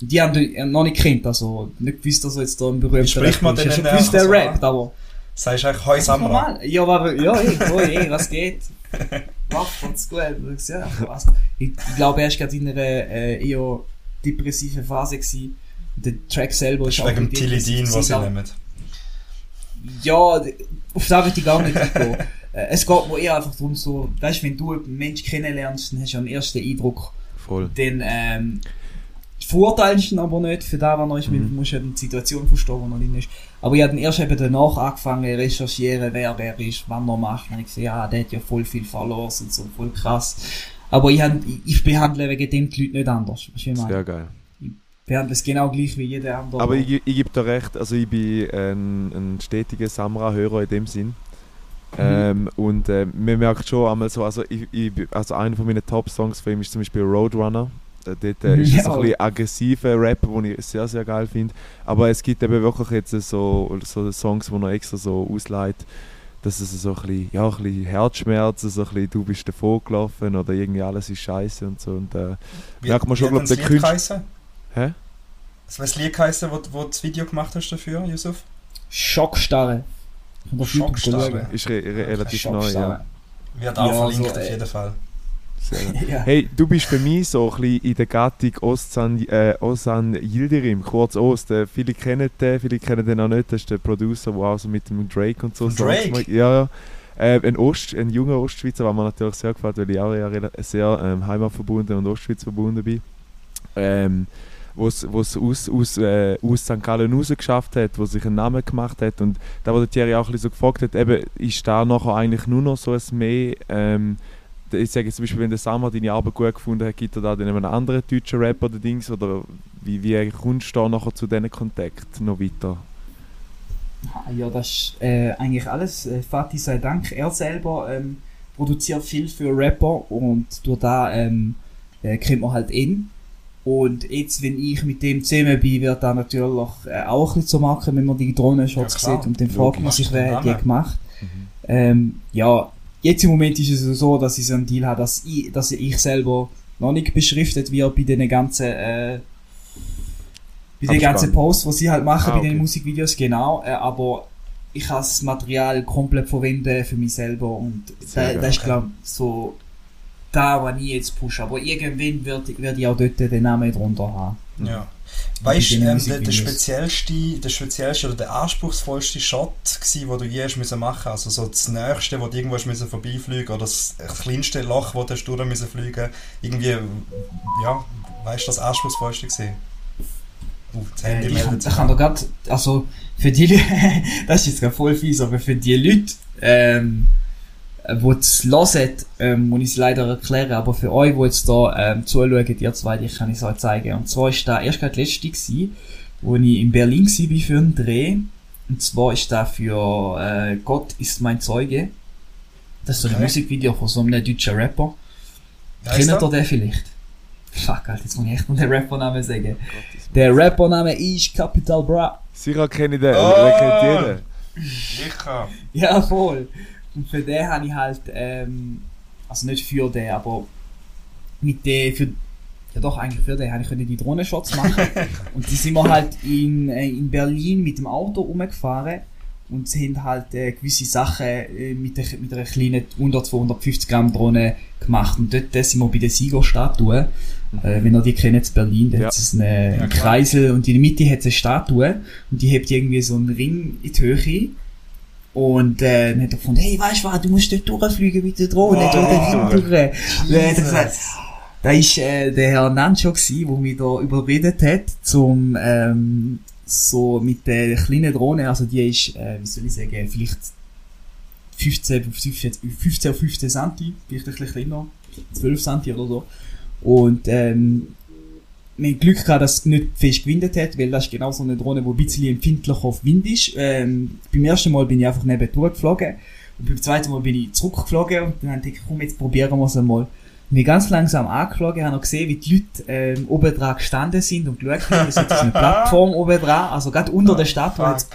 Und die haben den noch nicht gekannt, also nicht gewusst, dass er jetzt da ein berühmter Wie spricht man denn Ich gewusst, der so rappt, aber... Sagst du eigentlich Hoi Samurai? Normal. Ja, aber, ja, ey, oh, ey, was geht? Gut. Und ich so, Ja, was? Ich, ich glaube, er war gerade in einer äh, eher depressiven Phase gewesen. Der Track selber ist Wegen dem Tilidin, was sie nehmen. ja, auf das würde ich gar nicht eingehen. Äh, Es geht mir eher einfach darum, so, weißt, wenn du einen Menschen kennenlernst, dann hast du einen ersten Eindruck, Voll. dann ähm, ihn aber nicht für das, was noch ist, Mhm. du musst ja die Situation verstehen, wo noch drin ist. Aber ich habe erst eben danach angefangen zu recherchieren, wer wer ist, wann er macht. Und ich gesehen, ja, der hat ja voll viel Followers und so, voll krass. Aber ich, hab, ich, ich behandle wegen dem die Leute nicht anders. Wie ich meine? Sehr geil. Ich behandle es genau gleich wie jeder andere. Aber ich, ich gebe dir recht, also ich bin ein, ein stetiger Samra-Hörer in dem Sinn. Ähm, und äh, man merkt schon einmal so, also, ich, ich, also einer von meinen Top-Songs von ihm ist zum Beispiel Roadrunner. Äh, Dort äh, ist es so ein Ja. bisschen aggressiver Rap, den ich sehr, sehr geil finde. Aber es gibt eben wirklich jetzt so, so Songs, wo er extra so ausleiht, dass es so ein bisschen, ja, ein bisschen Herzschmerzen, so ein bisschen, du bist davor gelaufen oder irgendwie alles ist scheiße und so. Und, äh, merkt man schon, wie hat glaub, denn der das Lied Künstler- geheißen? hä? Was das Lied geheißen, wo, wo du das Video gemacht hast dafür, Yusuf? Schockstarre. Ich Schockstarre. Ist re re relativ neu, ja. Wird auch Ja, verlinkt so, auf äh, jeden Fall. Sehr. Ja. Hey, du bist für mich so ein bisschen in der Gattung Ozan, äh, Ozan Yildirim, kurz Ost. Äh, viele kennen den, viele kennen den auch nicht. Das ist der Producer, der auch so mit dem Drake und so Drake? macht. Ja, ja. Äh, ein, Ost, ein junger Ostschweizer, was mir natürlich sehr gefällt, weil ich auch ja rela- sehr ähm, heimatverbunden und Ostschweiz verbunden bin. Ähm, wo es aus, aus, äh, aus St. Gallen rausgeschafft hat, wo sich einen Namen gemacht hat. Und da, wo der Thierry auch ein bisschen so gefragt hat, eben, ist da nachher eigentlich nur noch so ein mehr, ähm, ich sage jetzt zum Beispiel, wenn der Sammer deine Arbeit gut gefunden hat, gibt er da dann einen anderen deutschen Rapper oder Dings, oder wie, wie kommst du da nachher zu diesen Kontakt noch weiter? Ah, Ja, das ist äh, eigentlich alles. Äh, Fatih sei Dank. Er selber ähm, produziert viel für Rapper und durch da ähm, äh, kennt man halt ihn. Und jetzt, wenn ich mit dem zusammen bin, wird da natürlich äh, auch ein bisschen so machen, wenn man die Drohnenshots Ja, sieht und dann fragt man sich, wer hat die gemacht. Ähm, ja, jetzt im Moment ist es so, dass ich so einen Deal habe, dass ich, dass ich selber noch nicht beschriftet wird bei den ganzen, äh, bei den ganzen Posts, was sie halt machen Ah, bei den okay. Musikvideos, genau, äh, aber ich kann das Material komplett verwenden für mich selber und da, das ist glaub so da, was ich jetzt pushe, aber irgendwann werde werd ich auch dort den Namen drunter haben. Ja. Weißt du, den ähm, der, der speziellste, der speziellste oder der anspruchsvollste Shot gsi, wo du je hast müssen machen, also so das nächste, wo du irgendwo hast müssen vorbeifliegen oder das kleinste Loch, wo du hast durch müssen fliegen, irgendwie, ja, weißt du, das anspruchsvollste gesehen? Uh, das Äh, Handy ich, meldet sich ich kann an. da grad, also für die Leute, das ist jetzt voll fies, aber für die Leute, ähm, äh, wo es hören, ähm, muss ich es leider erklären, aber für euch, die jetzt da ähm, zuschauen, ihr zwei, ich kann es euch zeigen. Und zwar ist da erst gerade letzte gewesen, wo ich in Berlin war für einen Dreh. Und zwar ist da für äh, Gott ist mein Zeuge. Das ist so ein Okay. Musikvideo von so einem deutschen Rapper. Kennt ihr den vielleicht? Fuck, Alter, jetzt muss ich echt noch den Rappernamen sagen. Der Rappername ist Capital Bra. Sicher kenne ich den, Oh! den kennt jeder. Sicher. Ja, voll. Und für den habe ich halt, ähm, also nicht für den, aber mit dem, für, ja doch, eigentlich für den habe ich die Drohnenshots machen. und die sind wir halt in, äh, in Berlin mit dem Auto rumgefahren und sind halt äh, gewisse Sachen äh, mit, der, mit einer kleinen 100, 250 Gramm Drohne gemacht. Und dort äh, sind wir bei der Siegerstatue. Äh, wenn ihr die kennt, in Berlin, da Ja. hat es einen, Ja. Kreisel und in der Mitte hat es eine Statue und die hebt irgendwie so einen Ring in die Höhe. Und äh, dann hat er gefunden, hey, weißt du was, du musst dort durchfliegen mit der Drohne, Oh. den Ring durch. Und dann hat er gesagt, da ist äh, der Herr Nancho gsi, der mich da überredet hat, zum ähm, so mit der kleinen Drohne, also die ist, äh, wie soll ich sagen, vielleicht 15 auf 15, 15 auf 15 Centi, vielleicht ein bisschen kleiner, 12 Centi oder so. Und ähm, haben Glück gehabt, dass es nicht fest gewindet hat, weil das ist genau so eine Drohne, die ein bisschen empfindlicher auf Wind ist. Ähm, beim ersten Mal bin ich einfach neben geflogen und beim zweiten Mal bin ich zurückgeflogen und dann habe ich komm, jetzt probieren wir es einmal. Und ich ganz langsam angeflogen, habe noch gesehen, wie die Leute ähm, oben dran gestanden sind und geschaut haben. Es so eine Plattform oben dran, also gerade unter der Stadt, wo jetzt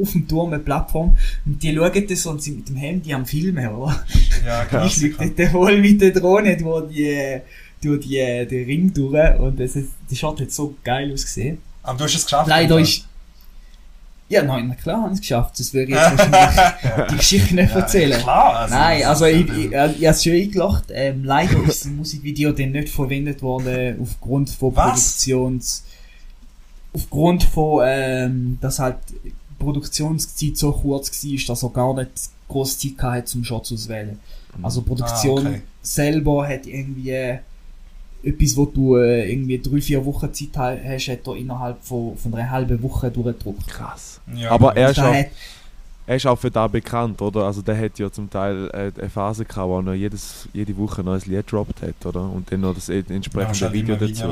auf dem Turm eine Plattform und die schauen das und sind mit dem Handy am Filmen, oder? Ja, Ich krass. fliege dort voll mit der Drohne durch die, durch die, den Ring durch und das, ist, das schaut jetzt so geil ausgesehen. Aber du hast es geschafft. Leider ist, ja, nein, na klar habe ich es geschafft, das würde ich jetzt wahrscheinlich die Geschichte nicht erzählen. Klar, also, Nein, also ist ich, ja- ich, ich, ich habe es schon eingelacht. Ähm, leider ist das Musikvideo dann nicht verwendet worden aufgrund von Was? Produktions... Aufgrund von, ähm, dass halt Produktionszeit so kurz war, dass er gar nicht groß Zeit hatte, zum Shots auszuwählen. Also die Produktion Ah, okay. selber hat irgendwie äh, etwas, wo du äh, irgendwie drei, vier Wochen Zeit ha- hast, hat er innerhalb von, von einer halben Woche durchgedruckt. Krass. Ja, Aber er ist, Da auch, hat, er ist auch für das bekannt, oder? Also der hat ja zum Teil äh, eine Phase gehabt, wo er noch jedes, jede Woche ein neues Lied gedroppt hat, oder? Und dann noch das entsprechende Wahrscheinlich Video dazu.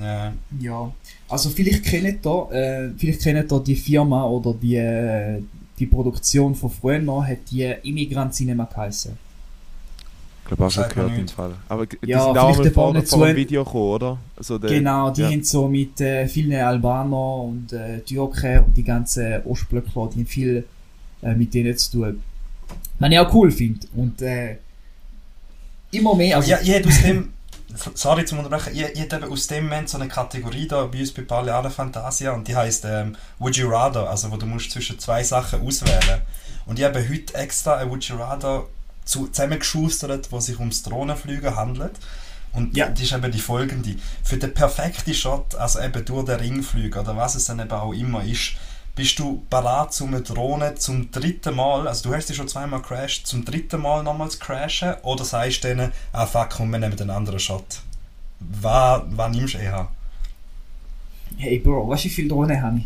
Ja. Ja, also vielleicht kennt ihr, äh, vielleicht kennt ihr die Firma oder die, äh, die Produktion von früher noch, hat die Immigrant Cinema geheißen. Ich glaube auch schon gehört im. Fall. Aber die Ja, sind auch vielleicht mal vor, vor einem Video gekommen, oder? Also der, genau, die ja. haben so mit äh, vielen Albaner und äh, Türken und die ganzen Ostblöckler, die haben viel äh, mit denen zu tun. Was ich auch cool finde. Und äh, immer mehr, also ja, ich hätte aus dem, sorry zum Unterbrechen, ich, ich hätte aus dem Moment so eine Kategorie da bei uns bei Balearen Fantasia und die heisst ähm, Would You Rather, also wo du musst zwischen zwei Sachen auswählen. Und ich habe heute extra ein Would You Rather zu, zusammengeschustert, wo sich ums Drohnenfliegen handelt. Und Ja. das ist eben die folgende. Für den perfekten Shot, also eben durch den Ringflug oder was es dann eben auch immer ist, bist du bereit, zum eine Drohne zum dritten Mal, also du hast sie schon zweimal crashed, zum dritten Mal nochmals crashen oder sagst du denen, ah fuck, komm, wir nehmen den anderen Shot. Was, was nimmst du eher? hey Bro, weißt du, wie viele Drohnen habe ich?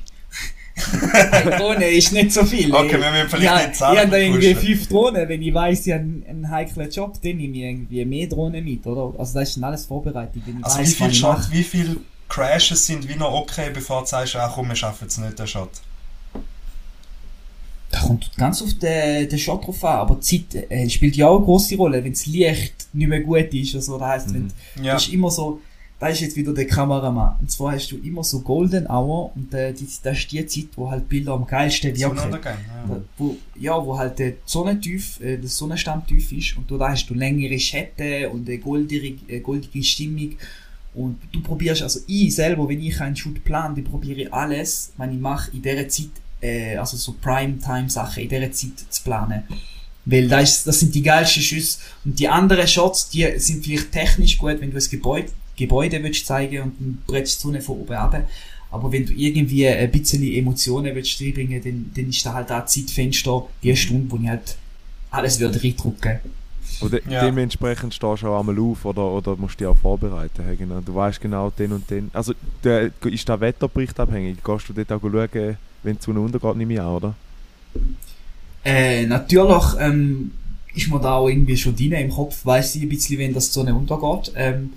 Eine Drohne ist nicht so viel. Okay, ey. wir müssen vielleicht ja, nicht Ich Zahlen habe da irgendwie fünf Drohnen. Wenn ich weiss, ich habe einen, heiklen Job, dann nehme ich irgendwie mehr Drohnen mit, oder? Also das ist alles vorbereitet. Wenn ich Also wie weiss, viel was ich Shot, mache. wie viel Crashes sind wie noch okay, bevor du sagst, ah komm, wir schaffen es nicht, den Shot? Da kommt ganz auf den, den Shot drauf an, aber die Zeit äh, spielt ja auch eine grosse Rolle, wenn das Licht nicht mehr gut ist. Also, das heisst, wenn, Mhm. Ja. das ist immer so, da ist jetzt wieder der Kameramann. Und zwar hast du immer so Golden Hour und äh, das ist die Zeit, wo halt Bilder am geilsten wirken. Ja. Wo, ja, wo halt der Sonnentief, äh, der Sonnenstand tief ist und da hast du längere Schatten und eine goldige, äh, goldige Stimmung. Und du probierst, also ich selber, wenn ich einen Shoot plane, ich probiere alles, was ich mache, in dieser Zeit, äh, also so Primetime-Sachen, in dieser Zeit zu planen. Weil das, ist, das sind die geilsten Schüsse. Und die anderen Shots, die sind vielleicht technisch gut, wenn du ein Gebäude, Gebäude willst zeigen und dann Sonne von oben runter. Aber wenn du irgendwie ein bisschen Emotionen willst reinbringen, dann, dann ist da halt auch Zeitfenster, die Stunde, wo ich halt alles würde reindrücken. Und de Ja. dementsprechend stehst du auch einmal auf oder, oder musst dich auch vorbereiten. hey, Genau. Du weißt genau den und den. Also der, ist der Wetterbericht abhängig? Gehst du dort auch schauen, wenn die Sonne untergeht, nehme ich an, oder? Äh, natürlich ähm, ist mir da auch irgendwie schon drin im Kopf, weiss ich ein bisschen, wenn das die Sonne untergeht. Ähm,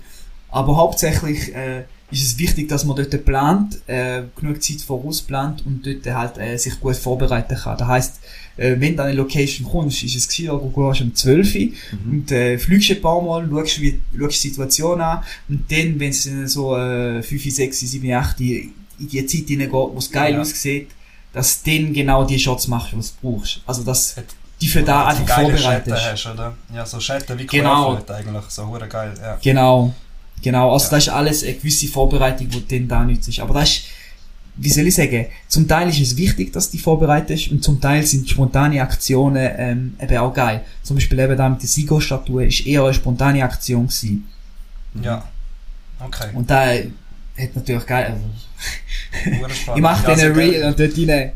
aber hauptsächlich äh, ist es wichtig, dass man dort plant, äh, genug Zeit vorausplant und dort halt äh, sich gut vorbereiten kann. Das heisst, äh, wenn du an eine Location kommst, ist es gewesen, du gehst um 12 Uhr und äh, fliegst ein paar Mal, schaust, wie, schaust die Situation an und dann, wenn es so äh, 5, 6, 7, 8 in die Zeit hineingeht, wo es geil Ja. aussieht, dass du dann genau die Shots machst, was du brauchst. Also dass Hat- die für da die einfach vorbereitet hast, oder? Ja, so Schatten wie Genau. Eigentlich, so geil, ja. Genau. Genau, also Ja. das ist alles eine gewisse Vorbereitung, die dann da nützt. Aber das ist, wie soll ich sagen, zum Teil ist es wichtig, dass du dich vorbereitest und zum Teil sind spontane Aktionen ähm, eben auch geil. Zum Beispiel eben da mit der Sigo-Statue ist eher eine spontane Aktion gewesen. Ja. Okay. Und da hat natürlich geil, also, ich mache Ja, den geil. Reel und dort rein.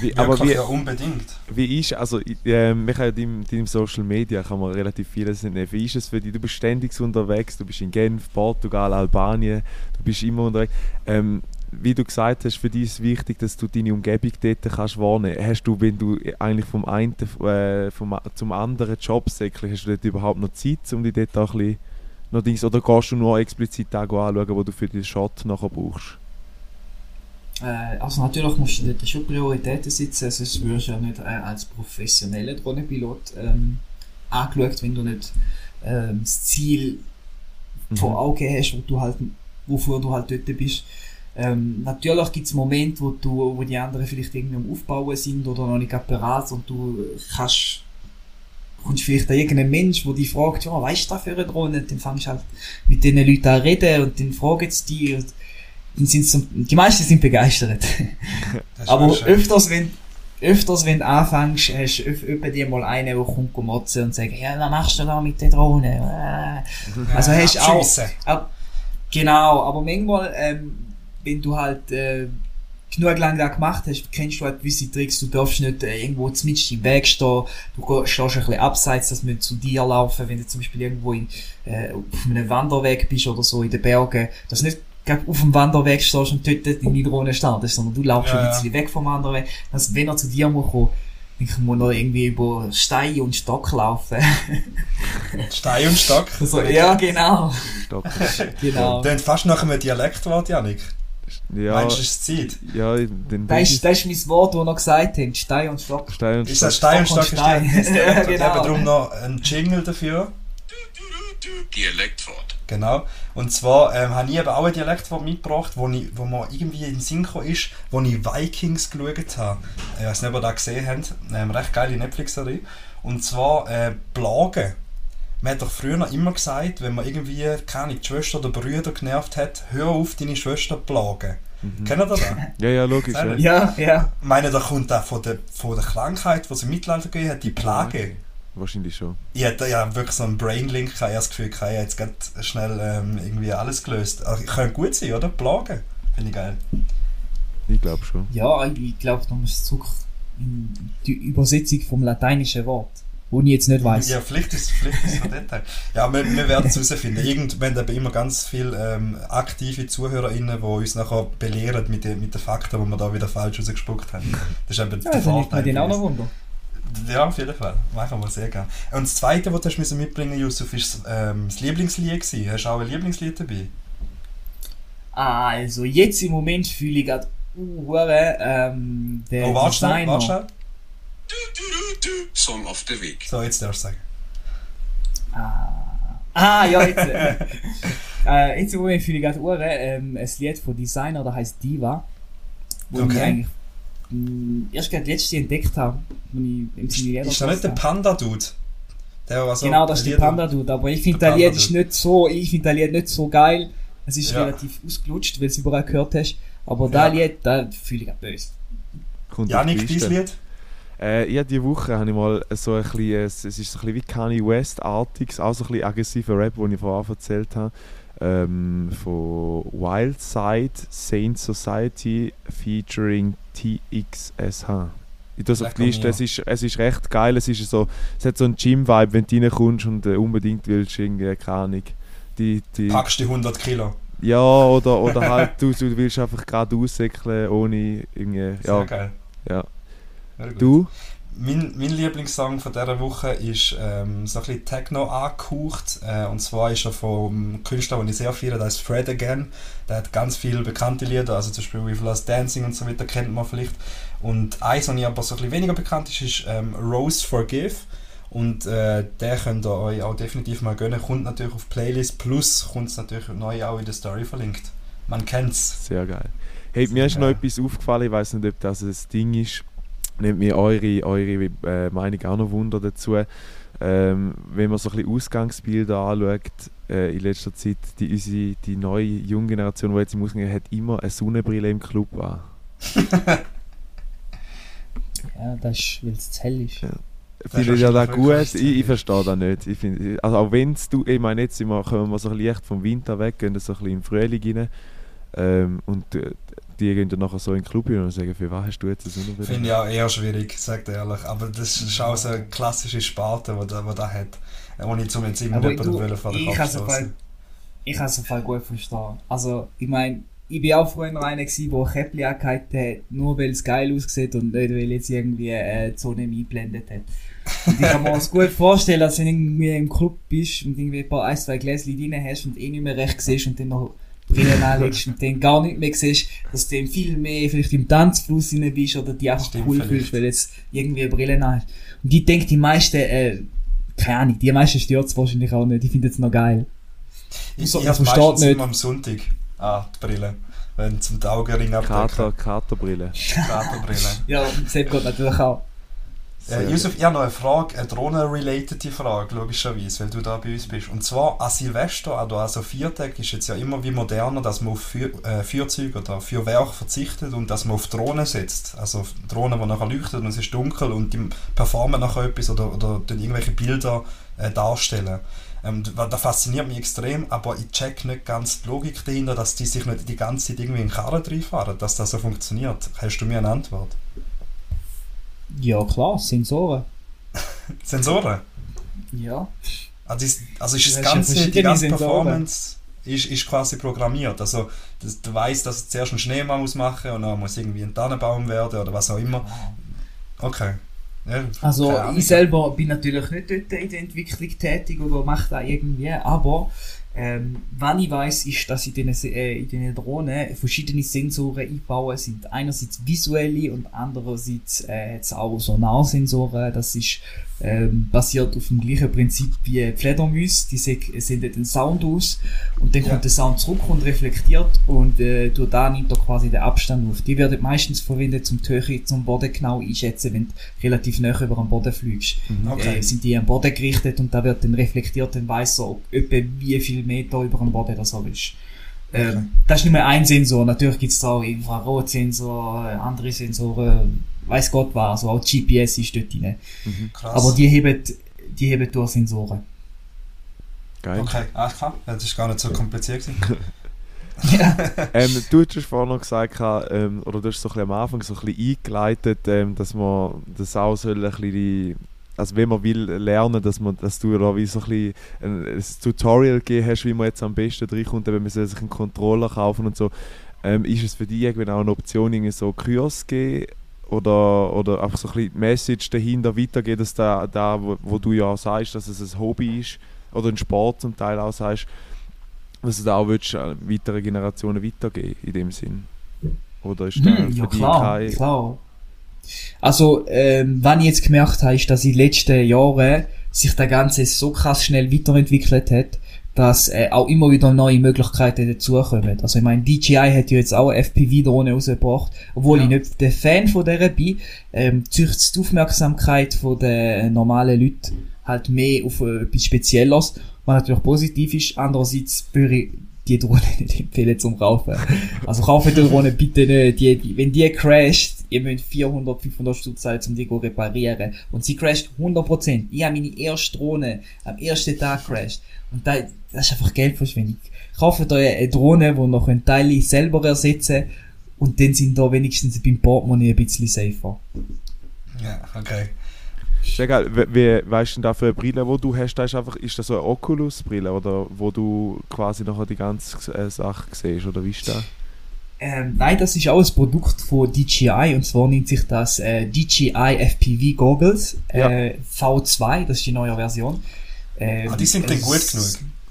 Wie, Ja, aber wie, ja, unbedingt. wie ist, also wir können ja deinem, deinem Social Media kann man relativ vieles entnehmen. Wie ist es für dich? Du bist ständig unterwegs, du bist in Genf, Portugal, Albanien, du bist immer unterwegs. Ähm, wie du gesagt hast, für dich ist es wichtig, dass du deine Umgebung dort kannst wahrnehmen. Hast du, wenn du eigentlich vom einen äh, vom, zum anderen Job säcklich, hast du dort überhaupt noch Zeit, um dich dort auch ein bisschen noch Dings, oder gehst du nur explizit auch anschauen, wo du für den Shot nachher brauchst? Äh, also natürlich musst du dort schon Prioritäten setzen, sonst wirst du ja nicht äh, als professioneller Drohnenpilot ähm, angeschaut, wenn du nicht ähm, das Ziel mhm. vor Augen hast, wo du halt, wofür du halt dort bist. Ähm, natürlich gibt es Momente, wo, du, wo die anderen vielleicht irgendwie am Aufbauen sind oder noch nicht bereit und du kannst kommst vielleicht an irgendeinen Mensch, der dich fragt, ja, weißt du da für eine Drohne? Und dann fängst du halt mit diesen Leuten an reden und dann fragen sie dich und sind so, die meisten sind begeistert. Aber öfters, wenn, öfters, wenn du anfängst, hast du öfter dir mal einen, der kommt motzen und sagt, ja, was machst du da mit der Drohne? Also ja, hast auch, auch, genau, aber manchmal, ähm, wenn du halt, äh, genug lange da gemacht hast, kennst du halt gewisse Tricks, du darfst nicht äh, irgendwo mitten im Weg stehen, du stehst ein bisschen abseits, dass wir zu dir laufen, wenn du zum Beispiel irgendwo in, äh, auf einem Wanderweg bist oder so in den Bergen, dass du nicht auf dem Wanderweg stehst und dort in die Drohne startest, sondern du laufst ja, ein bisschen ja. weg vom Wanderweg, dass wenn er zu dir muss kommen, ich muss noch irgendwie über Stein und Stock laufen. Stein und Stock? Also, ja, genau. Stock. genau. Dann fast nach einem Dialektwort, Janik. Ja, Meinst du, es Zeit? Ja, dann das, ist, das ist mein Wort, das wir noch gesagt haben. Stein und Stock. Stein und Stock. Ist das Stein und Stock? Stein. ja, genau. Ich habe darum noch einen Jingle dafür. Dialektwort. Genau. Und zwar ähm, habe ich eben auch ein Dialektwort mitgebracht, wo, ich, wo mir irgendwie in Synchro ist, wo ich Vikings geschaut habe. Ich weiß nicht, ob ihr das gesehen habt. Ähm, recht geile Netflix-Serie. Und zwar äh, Blagen man hat doch früher noch immer gesagt, wenn man irgendwie, keine die Schwester oder Brüder genervt hat, hör auf, deine Schwester plagen. Mhm. Kennt ihr das? ja, ja, logisch. Ja, ja. ja. Ich meine, da kommt auch von der, von der Krankheit, die es im Mittelalter gegeben hat, die Plage. Wahrscheinlich schon. Ich hatte ja wirklich so einen Brainlink, ich habe das Gefühl, ich habe jetzt ganz schnell ähm, irgendwie alles gelöst. Also, könnte gut sein, oder? Plagen. Finde ich geil. Ich glaube schon. Ja, ich glaube, da muss zurück in die Übersetzung vom lateinischen Wort wo ich jetzt nicht weiß. Ja, vielleicht ist, es Detail. Ja, wir, wir werden es herausfinden. Irgendwann haben immer ganz viele ähm, aktive ZuhörerInnen, die uns nachher belehren mit den, mit den Fakten, die wir da wieder falsch rausgespuckt haben. Das ist eben ja, der Vorteil. den auch noch Wunder. Ja, auf jeden Fall. Machen wir sehr gerne. Und das Zweite, was du hast mitbringen Yusuf, ist ähm, das Lieblingslied gewesen. Hast du auch ein Lieblingslied dabei? Also, jetzt im Moment fühle ich gerade uh, ähm, der oh, warte Designer. Warte schnell. Song of the Week. So, jetzt darfst du sagen. Ah, ah ja, jetzt. Äh, äh, jetzt wo ich für die ganze Uhr ähm, ein Lied von Designer, das heißt Diva. Wo okay. ich eigentlich mh, mm, erst gerade letztes entdeckt habe. Wo ich im Sinne Ist das nicht der Panda-Dude? Der so genau, das ist der Panda-Dude. Aber ich finde, das Lied ist nicht so, ich finde das Lied nicht so geil. Es ist ja. relativ ausgelutscht, weil du es überall gehört hast. Aber ja. das Lied, da fühle ich auch böse. Janik, dieses Lied? Äh, ja, diese Woche habe ich mal so ein bisschen, es ist so ein bisschen wie Kanye West-artiges, auch so ein bisschen aggressiver Rap, den ich vorher erzählt habe, ähm, von Wildside Saint Society featuring TXSH. Es auf die Liste, es ist, es ist recht geil, es, ist so, es hat so einen Gym-Vibe, wenn du reinkommst und äh, unbedingt willst, irgendwie, keine Ahnung. Die, die, Packst die 100 Kilo. Ja, oder, oder halt, du, du willst einfach gerade aussäckeln, ohne irgendwie, ja. Sehr geil. Ja. Du? Mein, mein Lieblingssong von dieser Woche ist ähm, so ein bisschen Techno angehaucht. Äh, und zwar ist er vom Künstler, den ich sehr feiere, der ist Fred Again. Der hat ganz viele bekannte Lieder, also zum Beispiel With Last Dancing und so weiter, kennt man vielleicht. Und eins, was aber so ein bisschen weniger bekannt ist, ist ähm, Rose Forgive. Und äh, den könnt ihr euch auch definitiv mal gönnen. Kommt natürlich auf Playlist, plus kommt es natürlich neu auch in der Story verlinkt. Man kennt es. Sehr geil. Hey, mir ist noch etwas aufgefallen, ich weiß nicht, ob das ein Ding ist Nehmt mir eure, eure äh, Meinung auch noch Wunder dazu. Ähm, wenn man so ein bisschen Ausgangsbilder anschaut, äh, in letzter Zeit, die, unsere, die neue junge Generation, die jetzt im Ausgang hat immer eine Sonnenbrille im Club an. ja, das ist, weil es zu hell ist. Ja. Finde ich ja da gut, ich, ich verstehe das nicht. Ich find, also auch wenn du, ich meine jetzt wir, kommen wir so ein leicht vom Winter weg, gehen so ein bisschen im Frühling rein ähm, und äh, die gehen dann nachher so in den Club und sagen, für was hast du jetzt das Finde ich ja eher schwierig, sagt ehrlich. Aber das ist auch so eine klassische Sparte, die da, da hat. Ohne zum jetzt immer jemanden vor der Kopf Ich kann es auf Fall gut verstehen. Also, ich meine, ich bin auch früher einer gewesen, der Käppli angehalten hat, nur weil es geil aussieht und nicht weil jetzt irgendwie äh, die Sonne eingeblendet hat. Und ich kann mir das gut vorstellen, dass wenn du irgendwie im Club bist und irgendwie ein paar ein, zwei Gläschen drin hast und eh nicht mehr recht siehst und dann noch Brillen anlegst und dann gar nicht mehr siehst, dass du dann viel mehr vielleicht im Tanzfluss rein bist oder die einfach Stimmt cool vielleicht. fühlst, weil du jetzt irgendwie eine Brille hast. Und ich denke, die meisten, äh, keine Ahnung, die meisten stört es wahrscheinlich auch nicht, die finden es noch geil. Ich, So, ich habe meistens nicht. immer am Sonntag ah, die Brille. Wenn zum Augenring Kater, abdecken. Katerbrille. Katerbrille. Ja, und Sepp geht natürlich auch. Äh, Yusuf, ich habe noch eine Frage, eine Drohnen-related Frage, logischerweise, weil du da bei uns bist. Und zwar an Silvester, also Viertag, ist jetzt ja immer wie moderner, dass man auf Feuer, äh, Feuerzeuge oder Feuerwerk verzichtet und dass man auf Drohnen setzt. Also auf Drohnen, die nachher leuchten und es ist dunkel und die performen nachher etwas oder, oder tun irgendwelche Bilder äh, darstellen. Ähm, das fasziniert mich extrem, aber ich check nicht ganz die Logik dahinter, dass die sich nicht die ganze Zeit irgendwie in den Karren reinfahren, dass das so funktioniert. Hast du mir eine Antwort? Ja, klar, Sensoren. Sensoren? Ja. Also ist, also ist das ganze, die ganze. Performance ist, ist quasi programmiert. Also das, du weißt, dass du zuerst einen Schneemann muss machen und dann muss irgendwie ein Tannenbaum werden oder was auch immer. Okay. Ja, Also ich selber bin natürlich nicht dort in der Entwicklung tätig oder mache da irgendwie, aber ähm, was ich weiß, ist, dass in diesen äh, in diesen Drohnen verschiedene Sensoren eingebaut sind. Einerseits visuelle und andererseits äh, hat's auch Sonarsensoren. Das ist ähm, basiert auf dem gleichen Prinzip wie Fledermäuse. Die se- senden den Sound aus und dann Ja. kommt der Sound zurück und reflektiert und äh, durch da nimmt er quasi den Abstand auf. Die werden meistens verwendet zum die Höhe zum Boden genau einschätzen, wenn du relativ nah über am Boden fliegst. Okay. Äh, sind die am Boden gerichtet und da wird dann reflektiert, dann weiss er, ob etwa wie viel Meter über dem Boden das er ist. Ähm. Das ist nicht mehr ein Sensor, natürlich gibt's da auch Infrarotsensor, äh, andere Sensoren, weiß Gott was, also auch GPS ist dort drin. Krass. Aber die heben, die heben durch Sensoren. Geil. Okay, ah, klar. Das ist gar nicht so kompliziert. ja. Ähm, du hast vorhin noch gesagt, ähm, oder du hast so ein bisschen am Anfang so ein bisschen eingeleitet, ähm, dass man das auch soll ein bisschen, die- also wenn man will lernen, dass man, dass du da wie so ein bisschen ein, ein Tutorial gegeben hast, wie man jetzt am besten reinkommt, wenn man soll sich einen Controller kaufen und so. Ähm, ist es für dich irgendwie auch eine Option, irgendwie so Kurs geben oder, oder einfach so ein bisschen die Message dahinter weitergeben, dass da, da wo, wo du ja auch sagst, dass es ein Hobby ist oder ein Sport zum Teil auch sagst, dass du da auch willst, an weitere Generationen weitergeben in dem Sinn? Oder ist da Hm, für ja klar, kein... klar. Also, ähm, was ich jetzt gemerkt habe, ist, dass in den letzten Jahren sich der Ganze so krass schnell weiterentwickelt hat, dass äh, auch immer wieder neue Möglichkeiten dazukommen. Also ich meine, DJI hat ja jetzt auch eine FPV-Drohne rausgebracht, obwohl Ja. ich nicht der Fan von der bin, ähm, züchtet die Aufmerksamkeit von den normalen Leuten halt mehr auf äh, etwas Spezielles, was natürlich positiv ist. Andererseits würde ich die Drohne nicht empfehlen zum Kaufen. Also kaufen die Drohne bitte nicht. Die, die, wenn die crasht, ihr müsst 400, 500 Stutz zahlen, um die zu reparieren. Und sie crasht 100%. Ich habe meine erste Drohne am ersten Tag crasht. Und da, das ist einfach Geldverschwendung. Kauft euch eine Drohne, die noch ein Teile selber ersetzen und dann sind da wenigstens beim Portemonnaie ein bisschen safer. Ja, okay. Sehr geil. Wie, wie weißt du denn da für eine Brille, die du hast, das ist, einfach, ist das so eine Oculus-Brille oder wo du quasi nachher die ganze äh, Sache siehst oder wie ist das? Ähm, nein, das ist auch ein Produkt von DJI und zwar nennt sich das äh, DJI FPV Goggles Ja. äh, V2, das ist die neue Version. Ähm, Ah, die sind dann gut genug.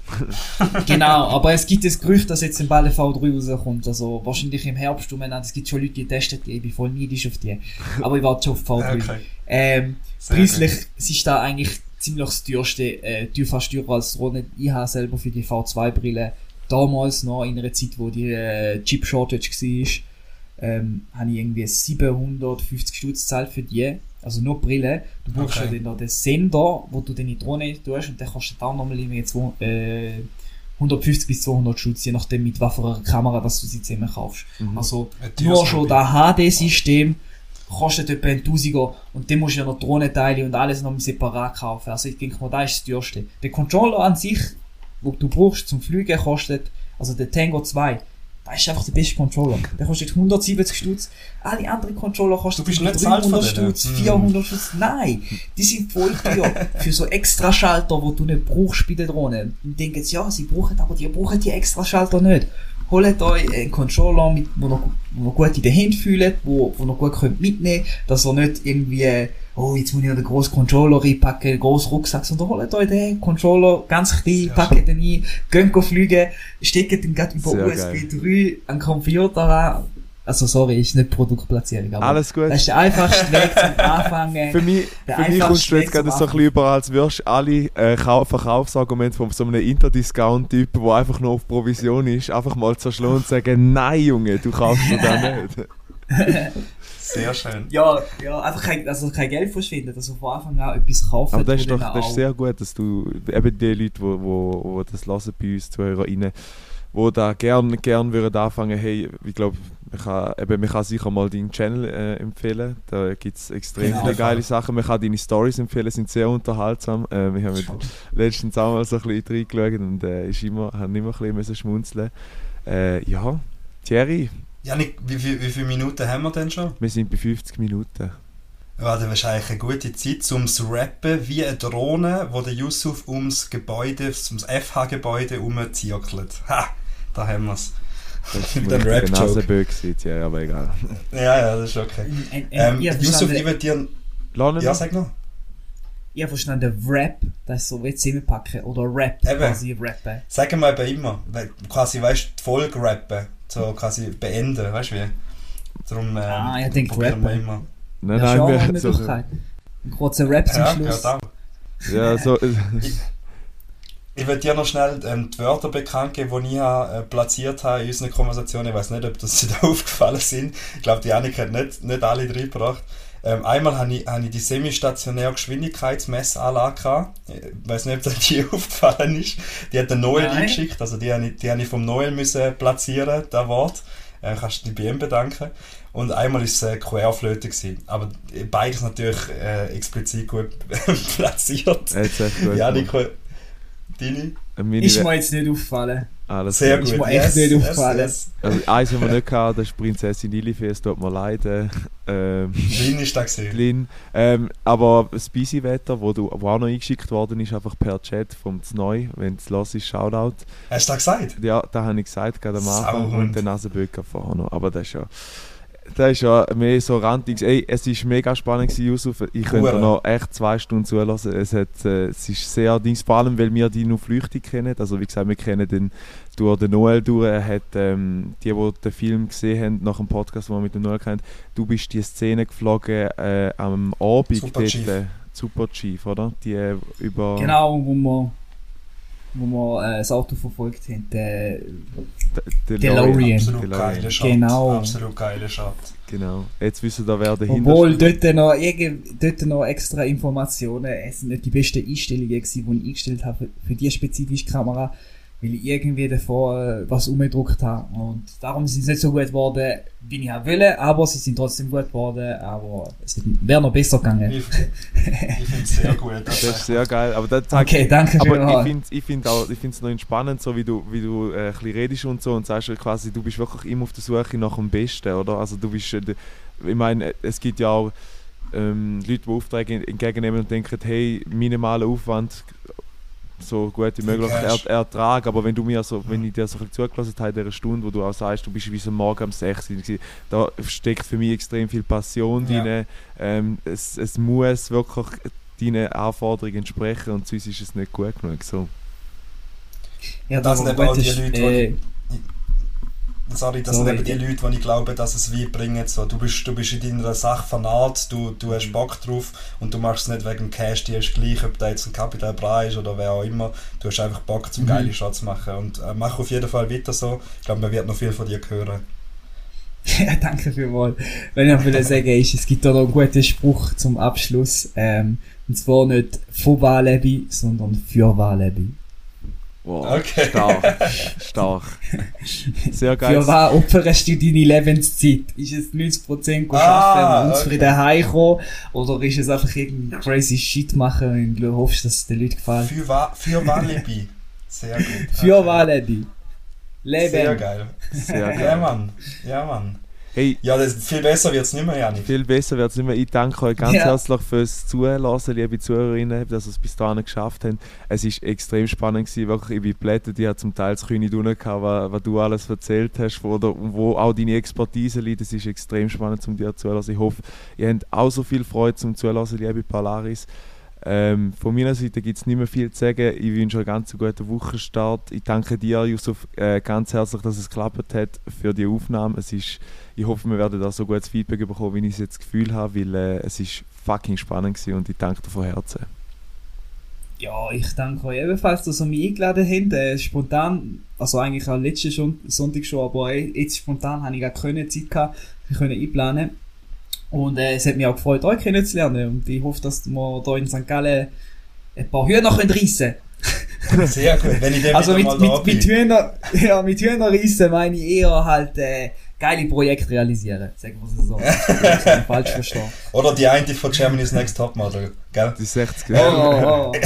genau, aber es gibt das Gerücht, dass jetzt ein Ball V3 rauskommt, also wahrscheinlich im Herbst umeinander. Es gibt schon Leute, die testen die, ich bin voll neidisch auf die. Aber ich warte schon auf V3. Okay. Ähm, preislich gut. es ist da eigentlich ziemlich das teuerste, äh, teuer fast teurer als Drohne. Ich habe selber für die V2-Brille damals noch in einer Zeit, wo die äh, Chip Shortage war, ähm, habe ich irgendwie 750 Stutz gezahlt für die. Also nur Brille. Du brauchst Okay. ja dann noch den Sender, wo du deine Drohne tust und der kostet auch nochmal irgendwie zwei, äh, 150 bis 200 Stutz, je nachdem mit einer Kamera dass du sie zusammen kaufst. Mhm. Also teures nur schon das HD-System kostet etwa ein Tausiger und dann musst du ja noch Drohnenteile und alles noch separat kaufen. Also ich denke mal, das ist das teuerste. Der Controller an sich, wo du brauchst zum Fliegen, kostet, also der Tango 2, das ist einfach der beste Controller. Der kostet 170 Stutz. Alle anderen Controller kosten Du bist etwa nicht zahlt von 300 denen? Stutz, Mhm. 400 Stutz. Nein, die sind voll teuer. Für so extra Schalter, wo du nicht brauchst bei der Drohne. Und denken sie, ja, sie brauchen, aber die brauchen die extra Schalter nicht. holt euch einen Controller, mit, wo ihr, wo ihr gut in den Händen fühlt, wo, wo ihr gut könnt mitnehmen könnt, dass ihr nicht irgendwie, oh, jetzt muss ich noch den grossen Controller reinpacken, den grossen Rucksack, sondern holt euch den Controller ganz klein, packt den ein, geht fliegen, steckt den gerade über Sehr USB 3 an den Computer an. Also sorry, ist nicht Produktplatzierung, aber Alles gut. das ist der einfachste Weg zum Anfangen. Für mich, für mich kommst du jetzt gerade so ein bisschen über, als würdest du alle äh, Kau- Verkaufsargumente von so einem Interdiscount-Typ, der einfach nur auf Provision ist, einfach mal zerschlagen und sagen, nein Junge, du kaufst mir das nicht. Sehr schön. Ja, ja, einfach kein, also kein Geld verschwinden, also von Anfang an etwas kaufen. Aber das ist doch das ist sehr gut, dass du eben die Leute, wo, wo, wo das hören bei uns, ZuhörerInnen, wo da gern, gern würden anfangen, hey, ich glaube, man kann, eben, man kann sicher mal deinen Channel äh, empfehlen, da gibt es extrem Genau. viele geile Sachen, man kann deine Stories empfehlen, sind sehr unterhaltsam, äh, wir haben mit letztens auch mal so ein bisschen reingeschaut und äh, ist immer, haben immer ein bisschen schmunzeln äh, Ja, Thierry, Janik, wie, wie, wie viele Minuten haben wir denn schon? wir sind bei 50 Minuten. Ja, das ist eigentlich eine gute Zeit, um zu rappen wie eine Drohne, wo der Yusuf ums Gebäude, ums FH-Gebäude rumzirkelt. Ha! Da haben wir es. Das Mit war dem ein Rap-Joke. Nasenböck, Thierry, aber egal. Ja, ja, das ist okay. Ein, ein, Ähm, ich Yusuf, ich würde dir... Lernen Ja, sag noch. Ich habe verstanden, Rap, das ist so wie zusammenpacken. Oder Rap, Eben. quasi rappen. Sagen wir eben immer, weil quasi, weißt du, die Folge rappen, so quasi beenden, weißt du wie? Darum, ähm, Ah, ich denke probieren wir immer. Nein, ja, nein, eine wir, so, Möglichkeit. Ein kurzer Rap zum Ja, Schluss. ja, ja, so, Ich würde dir noch schnell ähm, die Wörter bekannt geben, die ich äh, platziert habe in unserer Konversation. Ich weiß nicht, ob das dir aufgefallen sind. Ich glaube, die Annika hat nicht, nicht alle reingebracht. Ähm, einmal habe ich, habe ich die semi-stationäre Geschwindigkeitsmessanlage gehabt. Ich weiß nicht, ob dir die aufgefallen ist. Die hat der Noel Nein. eingeschickt, also die habe ich, die habe ich vom Noel müssen platzieren, das Wort. Äh, kannst du dich bei ihm bedanken. Und einmal war es äh, Querflöte. Gewesen. Aber beides natürlich äh, explizit gut platziert. jetzt echt gut. Ja. Nico, deine? Meine Ist mir jetzt nicht aufgefallen. Alles Sehr gut. Ist mir echt nicht aufgefallen. Also eins haben wir nicht gehabt, das ist Prinzessin Lilifee, es tut mir leid. äh, Ähm, Lin ist da gesehen. Lin. Ähm, aber das Busy Wetter, wo, du, wo auch noch eingeschickt worden ist, einfach per Chat vom Zneu, wenn es los ist, Shoutout. Hast du das gesagt? Ja, da habe ich gesagt, gerade am Anfang. Sauhund. Und den Nasenböcker vorher noch. Aber das ist ja. Das ist ja mehr so rantig. Ey, es war mega spannend, gewesen, Yusuf. Ich könnte Hure. noch echt zwei Stunden zulassen. Es, hat, äh, es ist sehr dings, vor allem, weil wir die nur flüchtig kennen. Also, wie gesagt, wir kennen den durch den Noel durch. Er hat, ähm, die, die den Film gesehen haben, nach dem Podcast, den wir mit dem Noel kennt, du bist die Szene geflogen äh, am Abend. Super dort, Chief. äh, Super Chief, oder? Die äh, über. Genau, wo wir, wo wir äh, das Auto verfolgt haben. Der, D- DeLorean. Absolut DeLorean. geile Shot. Genau. Absolut geile Shot. Genau. Jetzt wissen wir, wer dahinter obwohl steht. dort noch, irgend- dort noch extra Informationen, es sind nicht die besten Einstellungen gewesen, die ich eingestellt habe für, für die spezifische Kamera, weil ich irgendwie davor äh, was umgedruckt habe. Und darum sind sie nicht so gut geworden, wie ich auch wollte, aber sie sind trotzdem gut geworden, aber es wäre noch besser gegangen. Ich, ich finde es sehr gut. Das ist sehr geil. Aber das zeigt Okay, danke Aber vielmals. ich finde ich find auch, ich find's noch entspannend, so wie du, wie du äh, ein bisschen redest und so und sagst quasi, du bist wirklich immer auf der Suche nach dem Besten, oder? Also du bist, äh, ich meine, es gibt ja auch ähm, Leute, die Aufträge entgegennehmen und denken, hey, minimaler Aufwand, so gut wie möglich er, Ertrag, aber wenn du mir so, wenn ich dir so ein bisschen zugelassen habe in dieser Stunde, wo du auch sagst, du bist wie so morgen um 6 Uhr, gewesen, da steckt für mich extrem viel Passion Ja. drin. Ähm, es, es muss wirklich deinen Anforderungen entsprechen und sonst ist es nicht gut genug. So. Ja, Das sind aber eben auch die ist, Leute, äh, Sorry, das Sorry. sind eben die Leute, die ich glaube, dass es wie bringen. So, du, bist, du bist in deiner Sache vernarrt, du, du hast Bock drauf und du machst es nicht wegen Cash, dir ist gleich, ob da jetzt ein Capital Bra ist oder wer auch immer. Du hast einfach Bock, zum Mhm. geile Shots zu machen. Und äh, mach auf jeden Fall weiter so. Ich glaube, man wird noch viel von dir hören. Ja, danke vielmals. Wenn ich noch will sagen ist, es gibt da noch einen guten Spruch zum Abschluss. Ähm, und zwar nicht von Wahlebi, sondern für Wahlebi. Wow, Okay. stark, stark. Sehr geil. Für was opferst du deine Lebenszeit? Ist es 90% Ah, arbeiten und okay. heimkommen? Oder ist es einfach irgendein crazy Shit machen und du hoffst, dass es den Leuten gefällt? Für, Wa für Walibi. Sehr gut. Für Okay. Wahlebi. Leben. Sehr geil. Sehr Ja, geil. Mann. Ja, Mann. Hey, Ja, das, viel besser wird es nicht mehr, Janik. viel besser wird es nicht mehr. Ich danke euch ganz Ja. herzlich fürs Zuhören, liebe Zuhörerinnen, dass ihr es bis dahin geschafft habt. Es war extrem spannend, gewesen, wirklich. Ich bin geblättert, ich hatte zum Teil das Kühne tun, gehabt, was, was du alles erzählt hast, wo, der, wo auch deine Expertise liegt. Es ist extrem spannend, zum dir zuzuhören. Ich hoffe, ihr habt auch so viel Freude zum Zuhören, liebe Polaris. Ähm, von meiner Seite gibt es nicht mehr viel zu sagen. Ich wünsche euch ganz einen guten Wochenstart. Ich danke dir, Yusuf, äh, ganz herzlich, dass es geklappt hat für die Aufnahme. Es ist, ich hoffe, wir werden da so gutes Feedback bekommen, wie ich es jetzt das Gefühl habe, weil äh, es ist fucking spannend war und ich danke dir von Herzen. Ja, ich danke euch ebenfalls, dass ihr mich eingeladen habt. Äh, spontan, also eigentlich auch letzten Sonntag schon, aber äh, jetzt spontan habe ich gar keine Zeit gehabt, wir können einplanen. Und äh, es hat mich auch gefreut, euch kennenzulernen. Und ich hoffe, dass wir hier in St. Gallen ein paar Hühner können reissen Sehr gut, wenn ich dann Also mit, mit, mit. Hühner, ja, mit Hühner reissen meine ich eher halt äh, geile Projekte realisieren. Sagen wir es so. Falsch verstehen. Oder die eine von Germany's Next Topmodel, gell? Das ist echt Oh, geil. oh, oh.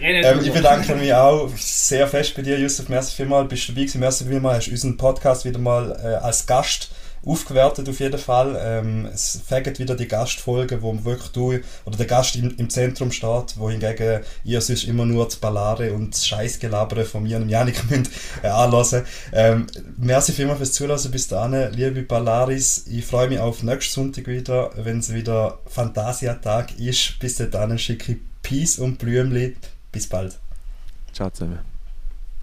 Ähm, ich bedanke mich auch sehr fest bei dir, Yusuf. Merci vielmals, bist du dabei gewesen. Merci vielmals, hast unseren Podcast wieder mal äh, als Gast aufgewertet auf jeden Fall. Ähm, es fängt wieder die Gastfolge, wo wirklich du oder der Gast im, im Zentrum steht, wohingegen ihr sonst immer nur das Ballare und das Scheissgelabere von mir und Janik müsst äh, anhören. Ähm, merci vielmals fürs Zuhören bis dahin, liebe Ballaris. Ich freue mich auf nächsten Sonntag wieder, wenn es wieder Fantasia-Tag ist. Bis dahin schicke ich Peace und Blümli. Bis bald. Ciao zusammen.